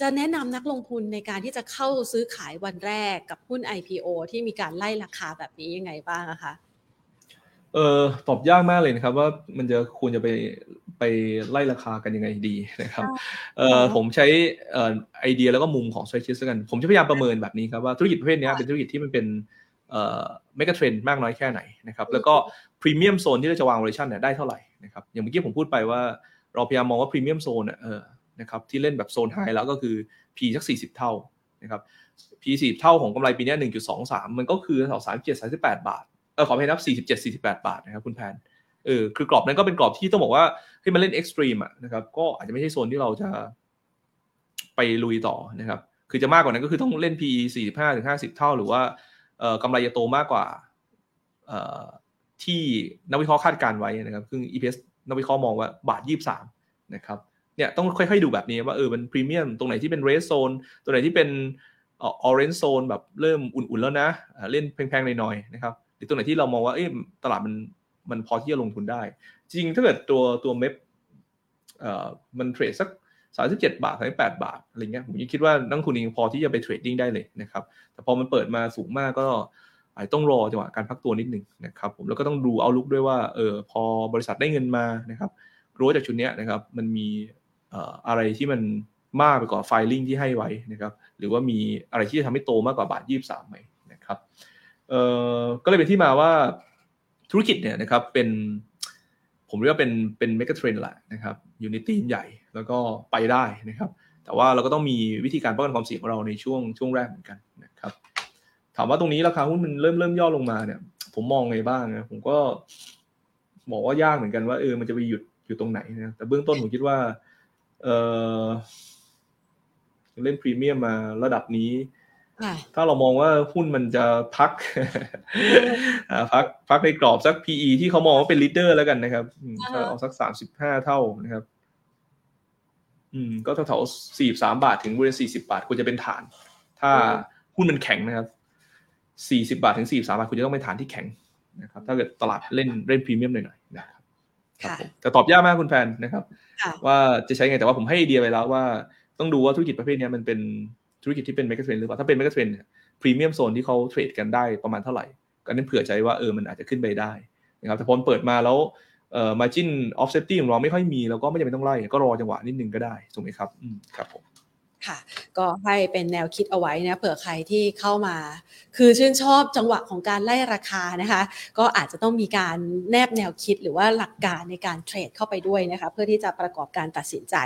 Speaker 1: จะแนะนำนักลงทุนในการที่จะเข้าซื้อขายวันแรกกับหุ้น IPO ที่มีการไล่ราคาแบบนี้ยังไงบ้างอะคะ
Speaker 2: เออตอบยากมากเลยนะครับ ว่ามันจะควรจะไปไปไล่ราคากันยังไงดีนะครับเออผมใช้เอ่อไอเดียแล้วก็มุมของ strategist กัน ผมจะพยายามประเมินแบบนี้ครับว่าธุรกิจประเภทเนี้ยเป็นธุรกิจที่มันเป็นเอ่อ megatrend มากน้อยแค่ไหนนะครับแล้วก็ premium zone ที่เราจะวาง valuation เนี่ยได้เท่าไหร่นะครับอย่างเมื่อกี้ผมพูดไปว่าเราพยายามมองว่า premium zone เนี่ยเออนะครับที่เล่นแบบโซน high แล้วก็คือ PE สัก 40 เท่านะครับ PE 40 เท่าของกำไรปีเนี้ย1.23 มันก็คือแถว37 38บาท เออขออภัยนะครับ47 48บาทนะครับคุณแพนเออคือกรอบนั้นก็เป็นกรอบที่ต้องบอกว่าให้มันเล่น extreme อะนะครับก็อาจจะไม่ใช่โซนที่เราจะไปลุยต่อนะครับ คือจะมากกว่านั้นก็คือต้องเล่น PE 45ถึง50 เท่า หรือว่าเออกำไรจะโตมากกว่าเอ่อที่นักวิเคราะห์คาดการณ์ไว้นะครับซึ่ง EPS นักวิเคราะห์มองว่าบาท 23 นะครับเนี่ยต้องค่อยๆดูแบบนี้ว่าเออมันพรีเมียมตรงไหนที่เป็น red zoneตัวไหนที่เป็น orange zone แบบเริ่มอุ่นๆแล้วนะ เล่นแพงๆหน่อยๆนะครับ หรือตัวไหนที่เรามองว่าเอ้ตลาดมันมันพอที่จะลงทุนได้ จริงถ้าเกิดตัวตัวเมฟเอ่อมันเทรดสัก37บเจ็ดบาท38บาทอะไรเงี้ยผมยังคิดว่านักลงทุนเองพอที่จะไป trading ได้เลยนะครับ แต่พอมันเปิดมาสูงมากก็อาจต้องรอจังหวะการพักตัวนิดหนึ่งนะครับผมแล้วก็ต้องดู outlook ด้วยว่าเออพอบริษัทได้เงินมานะครับรู้จากชุดนี้นะครับมันมีเอ่ออะไรที่มันมากไปกว่าไฟลิ่งที่ให้ไว้นะครับหรือว่ามีอะไรที่จะทำให้โตมากกว่าบาท 23ไหมนะครับ เอ่อก็เลยเป็นที่มาว่าธุรกิจเนี่ยนะครับเป็นผมเรียกว่าเป็นเป็นเมกะเทรนแหละนะครับอยู่ในธีมใหญ่แล้วก็ไปได้นะครับ แต่ว่าเราก็ต้องมีวิธีการป้องกันความเสี่ยงของเราในช่วงช่วงแรกเหมือนกันนะครับ ถามว่าตรงนี้ราคาหุ้นมันเริ่มเริ่มย่อลงมาเนี่ย ผมมองไงบ้างนะผมก็บอกว่ายากเหมือนกันว่าเออมันจะไปหยุดอยู่ตรงไหนนะแต่เบื้องต้นผมคิดว่าเออเล่นพรีเมียมมาระดับนี้ ถ้าเรามองว่าหุ้นมันจะพักอ่าพักพักในกรอบสัก PE ที่เขามองว่าเป็นลีดเดอร์แล้วกันนะครับอืม
Speaker 1: อ่า
Speaker 2: ถ้าเอาสักสามสิบห้าเท่านะครับ อืม ก็แถวๆสี่สามบาทถึงบริเวณสี่สิบาทควรจะเป็นฐาน ถ้าหุ้นมันแข็งนะครับสี่สิบบาทถึงสี่สามบาทคุณจะต้องเป็นฐานที่แข็งนะครับ ถ้าเกิดตลาดเล่นเล่นพรีเมียมหน่อยๆนะครับครับ
Speaker 1: ค่ะ
Speaker 2: ผมแต่ตอบยากมากคุณแพนนะครับ
Speaker 1: ค่ะ
Speaker 2: ว่าจะใช้ไงแต่ว่าผมให้ไอเดียไปแล้วว่าต้องดูว่าธุรกิจประเภทเนี้ยมันเป็น ธุรกิจที่เป็น megatrend หรือเปล่าถ้าเป็น megatrend premium zone ที่เขาเทรดกันได้ประมาณเท่าไหร่ก็นั้นเผื่อใจว่าเออมันอาจจะขึ้นไปได้นะครับแต่พอเปิดมาแล้วเอ่อ margin of safety ของเราไม่ค่อยมีเราก็ไม่จำเป็นต้องไล่ก็รอจังหวะนิดนึงก็ได้ถูกไหมครับอืมครับผม
Speaker 1: ค่ะ ก็ให้เป็นแนวคิดเอาไว้นะเผื่อใครที่เข้ามา คือชื่นชอบจังหวะของการไล่ราคานะคะ ก็อาจจะต้องมีการแนบแนวคิดหรือว่าหลักการในการเทรดเข้าไปด้วยนะคะเพื่อที่จะประกอบการตัดสินใจ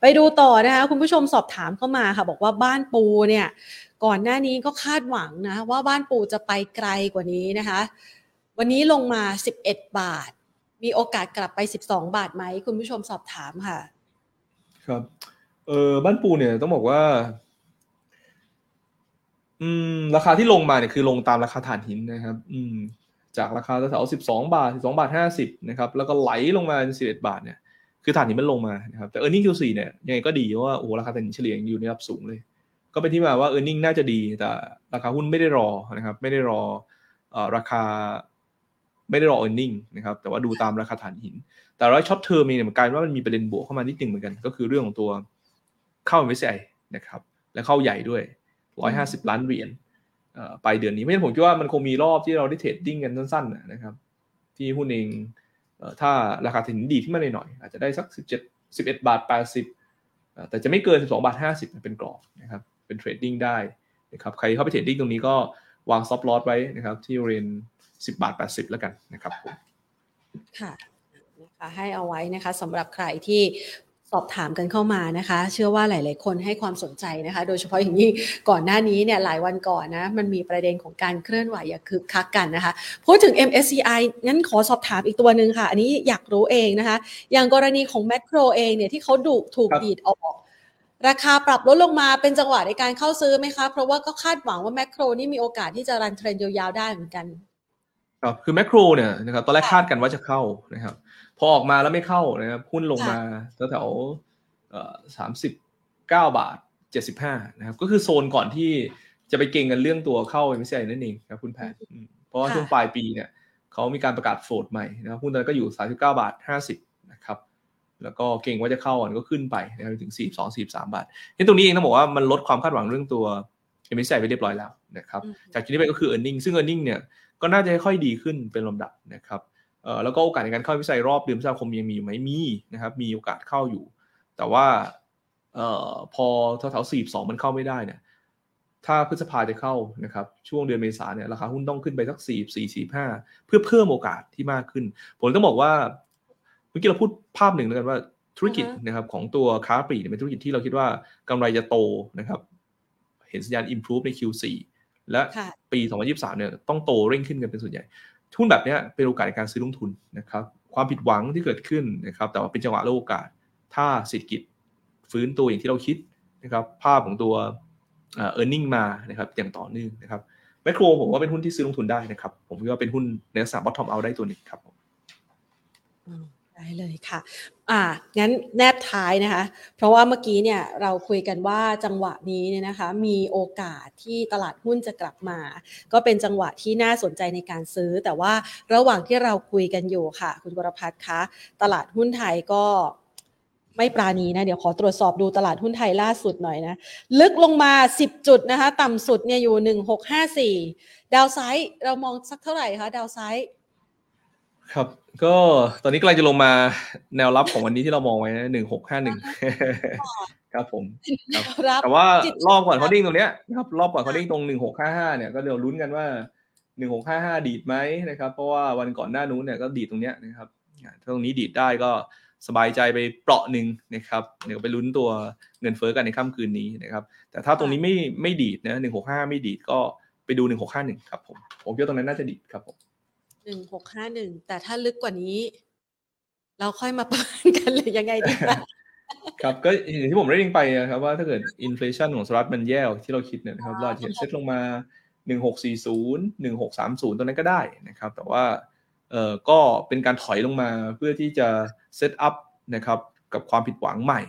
Speaker 1: ไปดูต่อนะคะคุณผู้ชมสอบถามเข้ามาค่ะ บอกว่าบ้านปูเนี่ยก่อนหน้านี้ก็คาดหวังนะว่าบ้านปูจะไปไกลกว่านี้นะคะ วันนี้ลงมา 11 บาท มีโอกาสกลับไป 12 บาทไหมคุณผู้ชมสอบถามค่ะ
Speaker 2: ครับ เออบ้านปูเนี่ยต้องบอกว่า อืม ราคาที่ลงมาเนี่ยคือลงตามราคาถ่านหินนะครับ อืม จากราคาแถวสิบสองบาทสิบสองบาทห้าสิบนะครับ แล้วก็ไหลลงมาสิบเอ็ดบาทเนี่ยคือถ่านหินมันลงมานะครับแต่ e a r n i n g Q4 เนี่ยยังไงก็ดีเพราะว่าโอ้ราคาถ่านหินเฉลี่ยอยู่ในระดับสูงเลย ก็เป็นที่มาว่า e a r n i n g น่าจะดี แต่ราคาหุ้นไม่ได้รอนะครับ ไม่ได้รอราคาไม่ได้รอ e a r n i n g นะครับแต่ว่าดูตามราคาถ่านหิน แต่ระยะ short term เนี่ยมันกลายว่ามันมีประเด็นบวกเข้ามานิดหนึ่งเหมือนกัน ก็คือเรื่องของตัว เข้า MSCI นะครับและเข้าใหญ่ด้วย 150 ล้านเหรียญไปเดือนนี้ ไม่ใช่ผมคิดว่ามันคงมีรอบที่เราได้ trading กันสั้นๆนะครับ ที่หุ้นเองถ้าราคาถึงดีที่มาหน่อยอาจจะได้สัก 17 11 บาท 80 แต่จะไม่เกิน 12 บาท 50 เป็นกรอบนะครับเป็น trading ได้นะครับใครเข้าไป trading ตรงนี้ก็วาง stop loss ไว้นะครับที่เรน10 บาท 80 แล้วกันนะครับผม
Speaker 1: ค่ะนะคะให้เอาไว้นะคะสำหรับใครที่ สอบถามกันเข้ามานะคะ เชื่อว่าหลาย ๆ คนให้ความสนใจนะคะ โดยเฉพาะอย่างยิ่งก่อนหน้านี้เนี่ยหลายวันก่อนนะมันมีประเด็นของการเคลื่อนไหวอย่างคึกคักกันนะคะพูดถึง MSCI งั้นขอสอบถามอีกตัวหนึ่งค่ะ อันนี้อยากรู้เองนะคะ อย่างกรณีของแมคโครเองเนี่ยที่เขาดูถูกดีดออกราคาปรับลดลงมาเป็นจังหวะในการเข้าซื้อไหมคะ เพราะว่าก็คาดหวังว่าแมคโครนี่มีโอกาสที่จะรันเทรนยาวๆได้เหมือนกัน
Speaker 2: ครับ คือแมคโครเนี่ยนะครับตอนแรกคาดกันว่าจะเข้านะครับ พอออกมาแล้วไม่เข้านะครับหุ้นลงมาแถวสามสิบเก้าบาทเจ็ดสิบห้านะครับก็คือโซนก่อนที่จะไปเก่งกันเรื่องตัวเข้าเอ็มซีนั่นเองครับคุณแพทเพราะว่าช่วงปลายปีเนี่ยเขามีการประกาศโฟดใหม่นะครับหุ้นตอนนั้นก็อยู่สามสิบเก้าบาทห้าสิบนะครับ แล้วก็เก่งว่าจะเข้าอ่นก็ขึ้นไปนะครับถึงสี่สองสี่สามบาทที่ตรงนี้เองต้องบอกว่ามันลดความคาดหวังเรื่องตัวเอ็มซีไปเรียบร้อยแล้วนะครับ จากที่นี้ไปก็คือ e a r n i n g ซึ่ง e a r n i n g เนี่ยก็น่าจะค่อยดีขึ้นเป็นลำดับนะครับเอ่อ แล้วก็โอกาสในการเข้าวิสัยรอบเดือนพฤษภาคมยังมีอยู่ไหมมีนะครับ มีโอกาสเข้าอยู่ แต่ว่าเอ่อพอแถวๆสี่สองมันเข้าไม่ได้เนี่ย ถ้าพฤษภาจะเข้านะครับ ช่วงเดือนเมษาเนี่ยราคาหุ้นต้องขึ้นไปสักสี่สี่สี่ห้าเพื่อเพิ่มโอกาสที่มากขึ้น ผมต้องบอกว่าเมื่อกี้เราพูดภาพหนึ่งแล้วกันว่าธุรกิจนะครับของตัวค้าปลีกเป็นธุรกิจที่เราคิดว่ากำไรจะโตนะครับ เห็นสัญญาณ improve ใน Q4 และปี 2023 เนี่ยต้องโตเร่งขึ้นกันเป็นส่วนใหญ่ หุ้นแบบนี้เป็นโอกาสในการซื้อลงทุนนะครับ ความผิดหวังที่เกิดขึ้นนะครับ แต่ว่าเป็นจังหวะและโอกาส ถ้าเศรษฐกิจฟื้นตัวอย่างที่เราคิดนะครับ ภาพของตัวเออร์เน็งมานะครับอย่างต่อเนื่องนะครับแมคโครผมว่าเป็นหุ้นที่ซื้อลงทุนได้นะครับ ผมคิดว่าเป็นหุ้นในลักษณะบอททอมเอาได้ตัวหนึ่งครับ
Speaker 1: ได้เลยค่ะ อ่า งั้นแนบท้ายนะคะ เพราะว่าเมื่อกี้เนี่ยเราคุยกันว่าจังหวะนี้เนี่ยนะคะ มีโอกาสที่ตลาดหุ้นจะกลับมา ก็เป็นจังหวะที่น่าสนใจในการซื้อ แต่ว่าระหว่างที่เราคุยกันอยู่ค่ะ คุณกรพัฒน์คะ ตลาดหุ้นไทยก็ไม่ปราณีนะ เดี๋ยวขอตรวจสอบดูตลาดหุ้นไทยล่าสุดหน่อยนะ ลึกลงมา 10 จุดนะคะ ต่ำสุดเนี่ยอยู่ 1654 ดาวไซด์เรามองสักเท่าไหร่คะ ดาวไซด์
Speaker 2: ครับ ก็ตอนนี้กำลังจะลงมาแนวรับของวันนี้ที่เรามองไว้หนึ่งหกห้าหนึ่งครับผมแต่ว่ารอบก่อนเขาดีดตรงเนี้ยครับรอบก่อนเขาดีดตรงหนึ่งหกห้าห้าเนี่ยก็เดี๋ยวลุ้นกันว่าหนึ่งหกห้าห้าดีดไหมนะครับ เพราะว่าวันก่อนหน้านู้นเนี่ยก็ดีดตรงเนี้ยนะครับถ้าตรงนี้ดีดได้ก็สบายใจไปเปราะหนึ่งนะครับเดี๋ยวไปลุ้นตัวเงินเฟ้อกันในค่ำคืนนี้นะครับ แต่ถ้าตรงนี้ไม่ไม่ดีดนะหนึ่งหกห้าไม่ดีดก็ไปดูหนึ่งหกห้าหนึ่งครับผมผมคิดว่าตรงนั้นน่าจะดีดครับผม
Speaker 1: หนึ่งหกห้าหนึ่งแต่ถ้าลึกกว่านี้ เราค่อยมาเปิดกันหรือยังไงดีคะ
Speaker 2: ครับก็อย่างที่ผมได้ยิงไปนะครับว่าถ้าเกิด inflation ของสหรัฐมันแย่ที่เราคิดเนี่ยนะครับเราจะเห็นเซ็ตลงมาหนึ่งหกสี่ศูนย์หนึ่งหกสามศูนย์ตรงนั้นก็ได้นะครับ แต่ว่าเอ่อก็เป็นการถอยลงมาเพื่อที่จะ set up นะครับกับความผิดหวังใหม่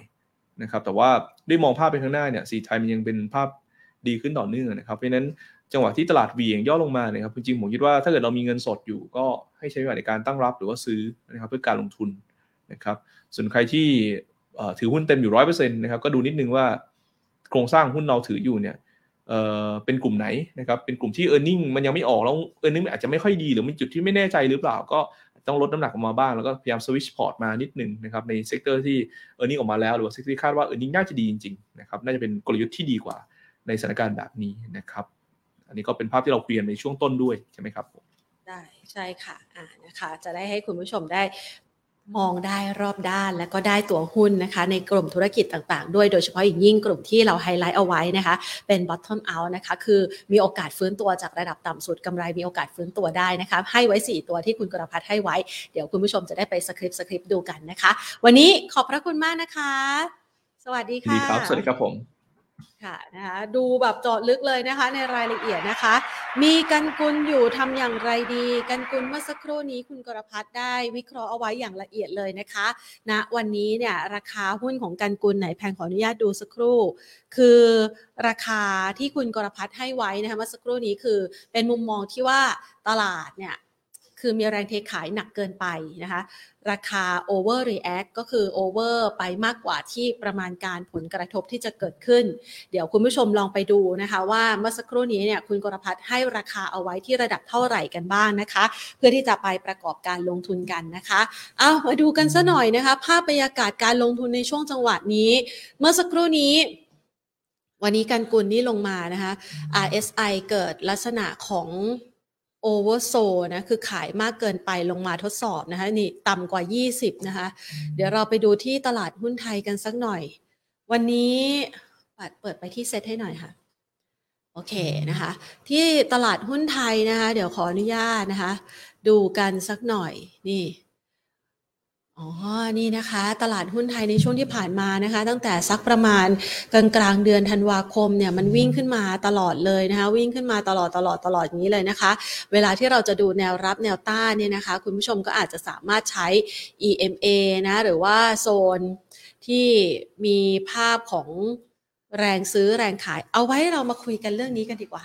Speaker 2: นะครับแต่ว่าด้วยมองภาพไปข้างหน้าเนี่ยสีไทยมันยังเป็นภาพ ดีขึ้นต่อเนื่องนะครับเพราะนั้นจังหวะที่ตลาดวียงย่อลงมาเนี่ยครับจริงๆผมคิดว่าถ้าเกิดเรามีเงินสดอยู่ก็ให้ใช้เวลาในการตั้งรับหรือว่าซื้อนะครับเพื่อการลงทุนนะครับส่วนใครที่ถือหุ้นเต็มอยู่ร้อยเปอร์เซ็นต์นะครับก็ดูนิดนึงว่าโครงสร้างหุ้นเราถืออยู่เนี่ยเป็นกลุ่มไหนนะครับเป็นกลุ่มที่ e a r n i n g มันยังไม่ออกแล้ว e a r n i n g อาจจะไม่ค่อยดีหรือมีจุดที่ไม่แน่ใจหรือเปล่าก็ต้องลดน้ำหนักออกมาบ้างแล้วก็พยายาม switch port มานิดนึงนะครับใน sector ที่ e a r n i n g ออกมาแล้วหรือว่า sector ที่คาดว่า e a r n i n g น่าจะดีจริงๆนะครับน่าจะเป็นกลยุทธ์ที่ดีกว่า ในสถานการณ์แบบนี้นะครับ อันนี้ก็เป็นภาพที่เราคุยกันในช่วงต้นด้วยใช่ไหมครับ
Speaker 1: ได้ใช่ค่ะอ่านะคะจะได้ให้คุณผู้ชมได้มองได้รอบด้านและก็ได้ตัวหุ้นนะคะ ในกลุ่มธุรกิจต่างๆ ด้วยโดยเฉพาะอย่างยิ่งกลุ่มที่เราไฮไลท์เอาไว้นะคะ เป็น bottom out นะคะ คือมีโอกาสฟื้นตัวจากระดับต่ำสุดกำไรมีโอกาสฟื้นตัวได้นะคะ ให้ไว้ 4 ตัวที่คุณกรพัฒน์ให้ไว้ เดี๋ยวคุณผู้ชมจะได้ไปสคริปต์สคริปต์ดูกันนะคะ วันนี้ขอบพระคุณมากนะคะ สวัสดีค่ะ ดี
Speaker 2: ครับ สวัสดีครับผม
Speaker 1: ค่ะนะคะดูแบบเจาะลึกเลยนะคะ ในรายละเอียดนะคะ มีกันกุลอยู่ทำอย่างไรดี กันกุลเมื่อสักครู่นี้คุณกรพัฒได้วิเคราะห์เอาไว้อย่างละเอียดเลยนะคะณนะวันนี้เนี่ยราคาหุ้นของกันกุลไหนแพงขออนุญาตดูสักครู่ คือราคาที่คุณกรพัฒให้ไว้นะคะเมื่อสักครู่นี้คือเป็นมุมมองที่ว่าตลาดเนี่ย คือมีแรงเทขายหนักเกินไปนะคะราคา over react ก็คือ over ไปมากกว่าที่ประมาณการผลกระทบที่จะเกิดขึ้น เดี๋ยวคุณผู้ชมลองไปดูนะคะว่าเมื่อสักครู่นี้เนี่ยคุณกรพัฒให้ราคาเอาไว้ที่ระดับเท่าไหร่กันบ้างนะคะ เพื่อที่จะไปประกอบการลงทุนกันนะคะเอามาดูกันซะหน่อยนะคะ ภาพบรรยากาศการลงทุนในช่วงจังหวะนี้ เมื่อสักครู่นี้วันนี้กันกุลนี่ลงมานะคะ RSI เกิดลักษณะของ โอเวอร์โซนะคือขายมากเกินไปลงมาทดสอบนะคะนี่ต่ำกว่า 20 นะคะ เดี๋ยวเราไปดูที่ตลาดหุ้นไทยกันสักหน่อย วันนี้ปัดเปิดไปที่เซตให้หน่อยค่ะ โอเคนะคะ ที่ตลาดหุ้นไทยนะคะ เดี๋ยวขออนุญาตนะคะ ดูกันสักหน่อยนี่ อ๋อ นี่นะคะ ตลาดหุ้นไทยในช่วงที่ผ่านมานะคะ ตั้งแต่สักประมาณกลางกลางเดือนธันวาคมเนี่ยมันวิ่งขึ้นมาตลอดเลยนะคะ วิ่งขึ้นมาตลอดตลอดตลอดอย่างนี้เลยนะคะ เวลาที่เราจะดูแนวรับแนวต้านเนี่ยนะคะ คุณผู้ชมก็อาจจะสามารถใช้ EMA นะ หรือว่าโซนที่มีภาพของ แรงซื้อแรงขาย เอาไว้เรามาคุยกันเรื่องนี้กันดีกว่า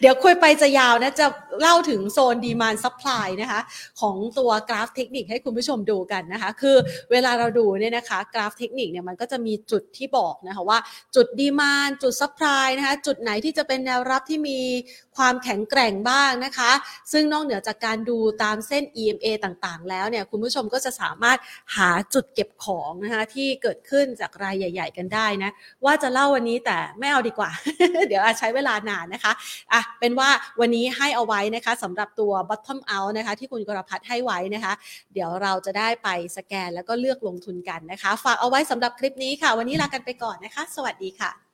Speaker 1: เดี๋ยวคุยไปจะยาวนะ จะเล่าถึงโซน demand supply นะคะ ของตัวกราฟเทคนิคให้คุณผู้ชมดูกันนะคะ คือเวลาเราดูเนี่ยนะคะ กราฟเทคนิคเนี่ยมันก็จะมีจุดที่บอกนะคะว่า จุด demand จุด supply นะคะ จุดไหนที่จะเป็นแนวรับที่มีความแข็งแกร่งบ้างนะคะ ซึ่งนอกเหนือจากการดูตามเส้น EMA ต่างๆ แล้วเนี่ยคุณผู้ชมก็จะสามารถหาจุดเก็บของนะคะที่เกิดขึ้นจากรายใหญ่ ๆ กันได้นะ ว่าจะเล่าวันนี้แต่ไม่เอาดีกว่า เดี๋ยวอาจใช้เวลานานนะคะอะเป็นว่าวันนี้ให้เอาไว้นะคะสำหรับตัว bottom out นะคะ ที่คุณกรพัฒน์ให้ไว้นะคะ เดี๋ยวเราจะได้ไปสแกนแล้วก็เลือกลงทุนกันนะคะ ฝากเอาไว้สำหรับคลิปนี้ค่ะ วันนี้ลากันไปก่อนนะคะ สวัสดีค่ะ